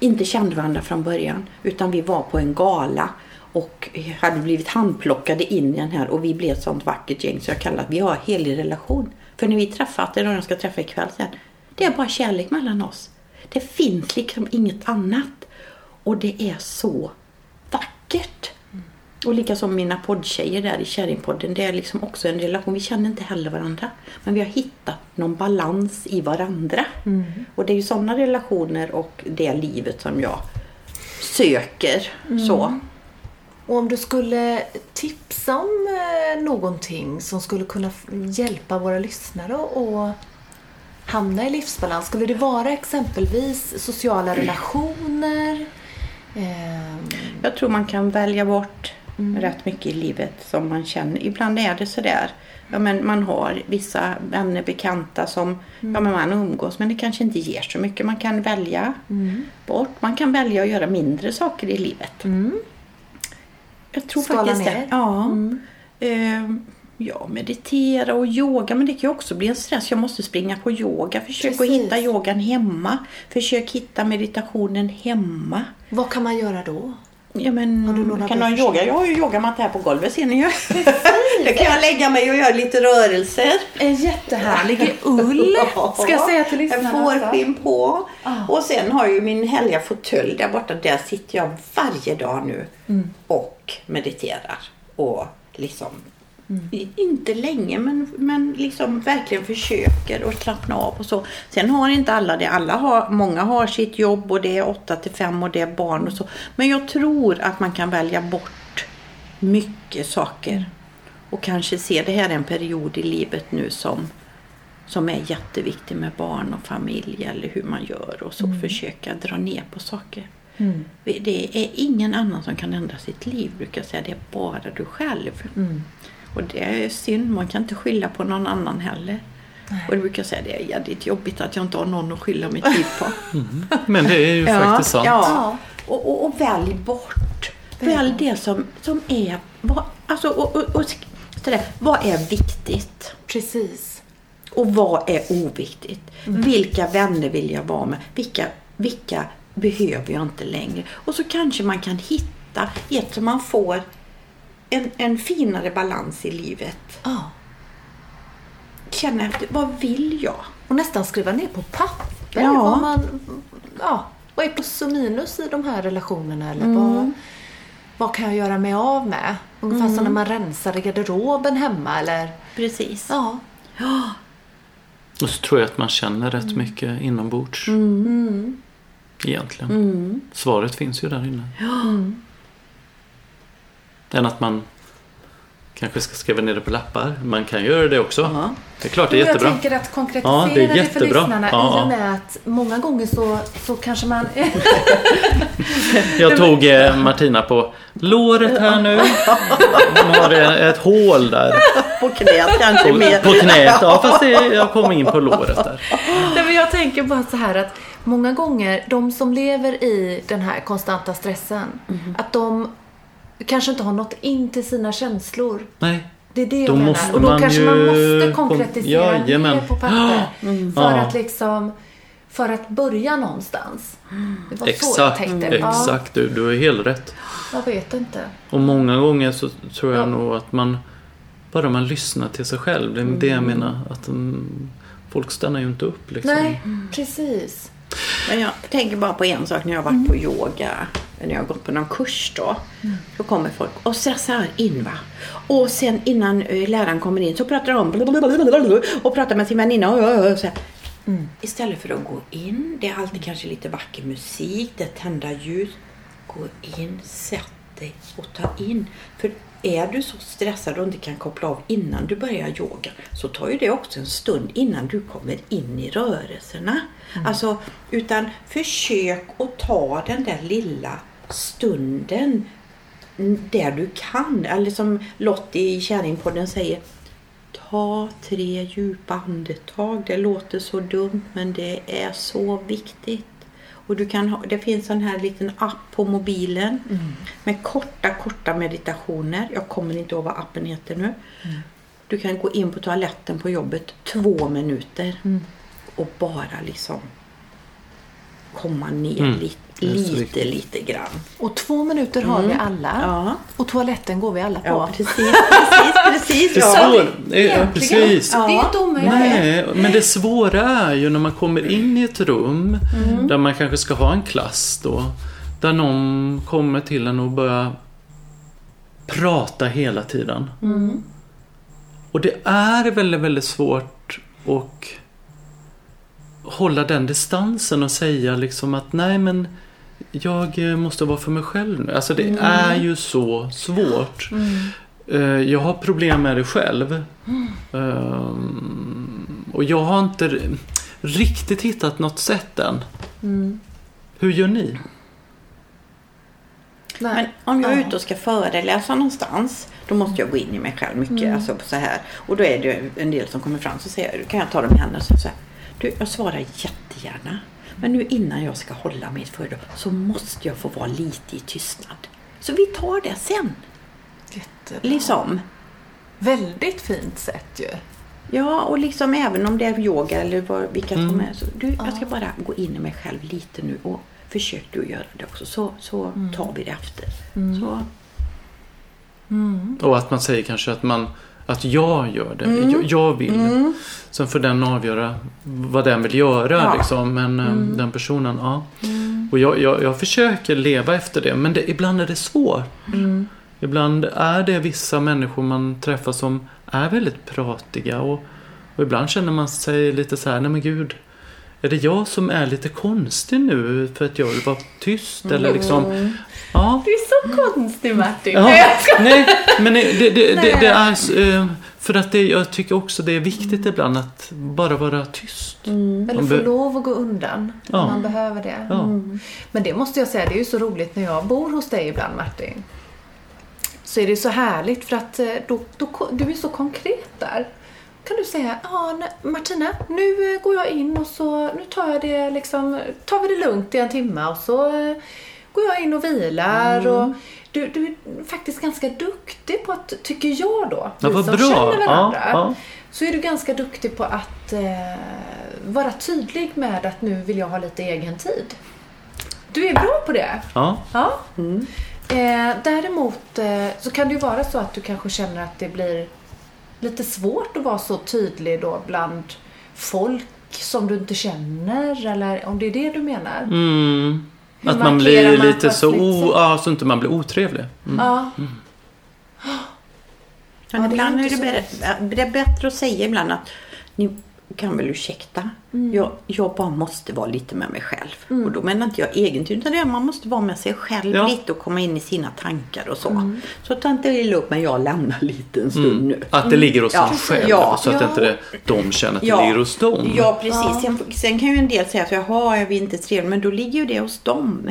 S3: inte kände varandra från början. Utan vi var på en gala och hade blivit handplockade in i den här och vi blev ett sånt vackert gäng så jag kallar att vi har helig relation. För när vi träffat, eller jag ska träffa ikväll sen, det är bara kärlek mellan oss. Det finns liksom inget annat. Och det är så vackert. Och likaså mina poddtjejer där i Kärringpodden. Det är liksom också en relation. Vi känner inte heller varandra. Men vi har hittat någon balans i varandra. Och det är ju sådana relationer och det livet som jag söker. Så.
S1: Och om du skulle tipsa om eh, någonting som skulle kunna hjälpa våra lyssnare att hamna i livsbalans. Skulle det vara exempelvis sociala relationer? Ehm,
S3: Jag tror man kan välja bort rätt mycket i livet som man känner. Ibland är det sådär. Ja, men man har vissa vänner, bekanta som ja, men man umgås men det kanske inte ger så mycket. Man kan välja bort. Man kan välja att göra mindre saker i livet. Jag tror
S1: Skala
S3: faktiskt
S1: ner.
S3: det. Ja. Ehm, ja, meditera och yoga. Men det kan ju också bli en stress. Jag måste springa på yoga. Försök
S1: Precis.
S3: att hitta yogan hemma. Försök hitta meditationen hemma.
S1: vad kan man göra då?
S3: Ja, men,
S1: Har du några
S3: kan ha yoga? Jag har ju yogamatta här på golvet ser ni ju. Då kan jag lägga mig och göra lite rörelser.
S1: En jättehärlig ull, ska jag säga till lyssnarna.
S3: En fårskinn på.
S1: Ah.
S3: Och sen har jag ju min härliga fåtölj där borta. Där sitter jag varje dag nu
S1: Mm.
S3: och mediterar. Och liksom,
S1: Mm.
S3: inte länge men, men liksom verkligen försöker att slappna av och så. Sen har inte alla det. Alla har, många har sitt jobb och det är 8 till 5 och det är barn och så. Men jag tror att man kan välja bort mycket saker. Och kanske se det här är en period i livet nu som som är jätteviktig med barn och familj eller hur man gör och så försöka dra ner på saker. Det är ingen annan som kan ändra sitt liv brukar jag säga. Det är bara du själv. Och det är synd, man kan inte skylla på någon annan heller. Och det brukar jag säga, det är jävligt jobbigt att jag inte har någon att skylla mitt liv på.
S2: Men det är ju faktiskt sant.
S3: Ja. Och, och, och välj bort. Välj det som, som är... Vad, alltså, och, och, och, sådär, vad är viktigt?
S1: Precis.
S3: Och vad är oviktigt? Vilka vänner vill jag vara med? Vilka, vilka behöver jag inte längre? Och så kanske man kan hitta ett som man får en, en finare balans i livet.
S1: Ja.
S3: Känna efter, vad vill jag?
S1: Och nästan skriva ner på papper
S3: Ja.
S1: vad man... Ja, vad är plus och minus i de här relationerna? Eller
S3: Mm.
S1: vad, vad kan jag göra mig av med? Ungefär som när man rensar i garderoben hemma eller...
S3: Precis.
S1: Ja.
S2: Och så tror jag att man känner rätt mycket inombords. Egentligen.
S3: Mm.
S2: Svaret finns ju där inne. Än att man kanske ska skriva ner det på lappar. Man kan göra det också.
S3: Ja.
S2: Det är klart, det är
S1: Och jag
S2: jättebra.
S1: tänker att konkretisera
S2: Ja, det är
S1: det, för
S2: jättebra.
S1: lyssnarna
S2: Ja,
S1: i
S2: ja.
S1: och med att många gånger så, så kanske man...
S2: Jag tog eh, Martina på låret här nu. Hon har ett hål där.
S3: På knät kanske
S2: På,
S3: mer.
S2: på knät. Ja, fast det, jag kom in på låret där.
S1: Nej, men jag tänker bara så här att många gånger, de som lever i den här konstanta stressen,
S2: Mhm.
S1: att de kanske inte har nått in till sina känslor.
S2: Nej.
S1: Det är det
S2: Då
S1: jag menar. Och då
S2: man
S1: kanske
S2: ju
S1: man måste
S2: kon-
S1: konkretisera
S2: Jajamän.
S1: ner på papper. För
S2: Ja.
S1: att liksom för att börja någonstans. Det var så jag
S2: Exakt,
S1: tänkte. Ja,
S2: exakt. Du, du är helt rätt.
S1: jag vet inte.
S2: Och många gånger så tror jag
S1: Ja.
S2: nog att man bara man lyssnar till sig själv. Det är det jag menar. Att mm, folk stannar ju inte upp liksom.
S1: Nej, precis.
S3: Men jag tänker bara på en sak när jag har varit på yoga. När jag har gått på någon kurs då. Då kommer folk och stressar in va. Och sen innan eh, läraren kommer in så pratar de och pratar med sin väninna. och- så här. Istället för att gå in, det är alltid kanske lite vacker musik, det är tända ljus. Gå in, sätt dig och ta in. För är du så stressad och inte kan koppla av innan du börjar yoga så tar ju det också en stund innan du kommer in i rörelserna. Alltså, utan försök att ta den där lilla stunden där du kan. Eller som Lottie i Kärringpodden säger. Ta tre djupa andetag. Det låter så dumt men det är så viktigt. Och du kan ha, det finns en här liten app på mobilen med korta, korta meditationer. Jag kommer inte ihåg vad appen heter nu. Du kan gå in på toaletten på jobbet två minuter och bara liksom komma ner
S2: Mm.
S3: lite,
S2: så
S3: lite, lite grann.
S1: Och två minuter har vi alla.
S3: Ja.
S1: Och toaletten går vi alla på.
S3: Ja, precis, precis, precis.
S2: Det
S3: Ja.
S2: svåra, ja, precis.
S1: Det är inte omöjligt.
S2: Nej, men det svåra är ju när man kommer in i ett rum där man kanske ska ha en klass då. Där någon kommer till en och börjar prata hela tiden. Och det är väldigt, väldigt svårt att hålla den distansen och säga liksom att nej men jag eh, måste vara för mig själv nu. Alltså det är ju så svårt. Eh, Jag har problem med det själv. Ehm, Och jag har inte riktigt hittat något sätt än. Hur gör ni?
S3: Men
S1: Nej.
S3: om jag är ute och ska föreläsa någonstans då måste jag gå in i mig själv mycket. Alltså så här. Och då är det en del som kommer fram så säger jag, kan jag ta dem i handen och säga. Du, jag svarar jättegärna. Men nu innan jag ska hålla mitt föredrag så måste jag få vara lite i tystnad. Så vi tar det sen.
S1: Jättebra.
S3: Liksom.
S1: Väldigt fint sätt ju.
S3: Ja, och liksom även om det är yoga eller vad, vilka som
S2: Mm.
S3: är. Så, du, jag ska bara gå in i mig själv lite nu och försök du göra det också. Så, så tar vi det efter. Så,
S2: Och att man säger kanske att man att jag gör det. Jag, jag vill. Sen får den avgöra vad den vill göra.
S3: Ja.
S2: Liksom. Men eh, den personen, ja. Och jag, jag, jag försöker leva efter det. Men det, ibland är det svårt. Ibland är det vissa människor man träffar som är väldigt pratiga. Och, och ibland känner man sig lite så här, nej men gud. Är det jag som är lite konstig nu för att jag vill vara tyst? Eller liksom, ja.
S1: Du är så konstig Martin.
S2: Ja, nej, men det, det, det,
S1: Nej.
S2: det är eh, för att det, jag tycker också det är viktigt ibland att bara vara tyst.
S1: Eller
S2: Man
S1: få lov att gå undan
S2: Ja.
S1: om man behöver det.
S2: Ja.
S1: Men det måste jag säga, det är ju så roligt när jag bor hos dig ibland Martin. Så är det så härligt för att eh, då, då, du är så konkret där. Kan du säga, ja Martina, nu eh, går jag in och så, nu tar jag det liksom, tar vi det lugnt i en timme och så eh, går jag in och vilar och du, du är faktiskt ganska duktig på att, tycker jag då,
S2: Ja,
S1: vi som
S2: bra.
S1: känner varandra,
S2: Ja, ja.
S1: så är du ganska duktig på att eh, vara tydlig med att nu vill jag ha lite egen tid. Du är bra på det.
S2: Ja,
S1: Ja. Eh, däremot eh, så kan det ju vara så att du kanske känner att det blir lite svårt att vara så tydlig då bland folk som du inte känner eller om det är det du menar.
S2: mm, att man blir
S1: man
S2: lite så, o, ja, så inte man blir otrevlig. Mm.
S1: Ja.
S3: Men
S1: Ja, det är
S3: ibland är det,
S1: så
S3: bä- det är bättre att säga ibland att ni kan väl ursäkta.
S1: Mm.
S3: Jag, jag bara måste vara lite med mig själv. Och då menar inte jag egentid utan det är man måste vara med sig själv
S2: Ja.
S3: lite och komma in i sina tankar och så.
S1: Mm.
S3: Så ta inte illa upp men jag lämnar lite en stund nu.
S2: Att det ligger hos
S3: Ja.
S2: en själv.
S3: Ja.
S2: Så att
S1: Ja.
S2: inte det, de känner att det ligger hos dem.
S3: Ja precis. Sen, sen kan ju en del säga att jaha, jag vill inte trevlig men då ligger ju det hos dem.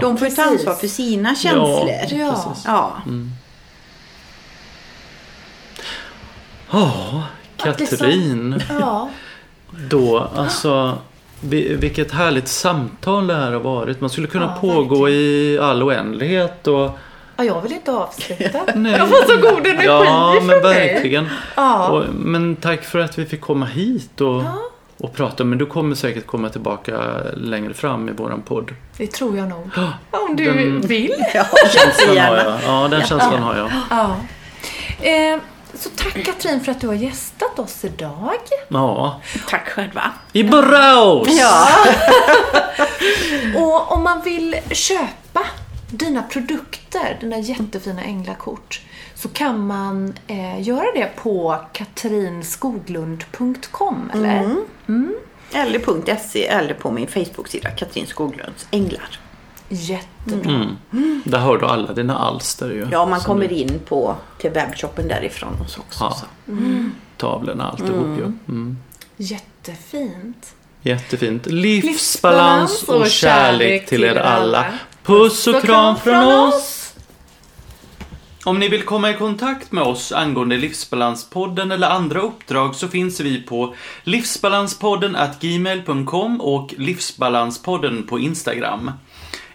S3: De får ju ta ansvar för sina känslor.
S1: Ja.
S2: precis.
S3: Ja.
S2: Ja,
S1: Liksom-
S2: Katrin.
S1: ja.
S2: Då, alltså. vi- Vilket härligt samtal det här har varit. Man skulle kunna
S1: Ja,
S2: pågå i all oändlighet. Och,
S1: ja, jag vill inte avsluta.
S2: Nej.
S1: Jag får så god energi
S2: Ja,
S1: från
S2: men
S1: dig.
S2: verkligen.
S1: Ja.
S2: Och, men tack för att vi fick komma hit och, och prata. Men du kommer säkert komma tillbaka längre fram i våran podd.
S1: Det tror jag nog. Om du
S2: Den-
S1: vill.
S3: Ja,
S2: Känslan har jag. Ja, den känslan har jag.
S1: Ja. Eh, så tack Katrin för att du har gästat oss idag.
S2: Ja.
S3: Tack själva.
S2: I Borås!
S3: Ja.
S1: Och om man vill köpa dina produkter, dina jättefina änglakort, så kan man eh, göra det på katrinskoglund.com, eller?
S3: Eller .se eller på min Facebook-sida Katrin Skoglunds Änglar.
S1: Jättebra.
S2: Mm. Där har du alla dina alster ju.
S3: Ja, man kommer
S2: du-
S3: in på till webbshoppen därifrån och så också.
S2: Ja.
S3: Så.
S2: Tavlorna, alltihop ju. Mm.
S1: Jättefint.
S2: Jättefint. Livsbalans och kärlek till er alla. Puss och kram från oss! Om ni vill komma i kontakt med oss angående Livsbalanspodden eller andra uppdrag så finns vi på livsbalanspodden gmail.com och Livsbalanspodden på Instagram.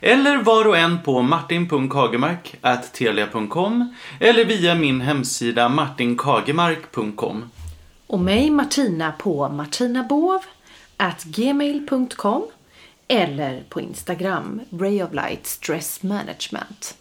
S2: Eller var och en på martin.kagemark.telia.com eller via min hemsida martinkagemark.com.
S1: Och mig Martina på martinabovgmail.com, eller på Instagram Ray of Light Stress Management.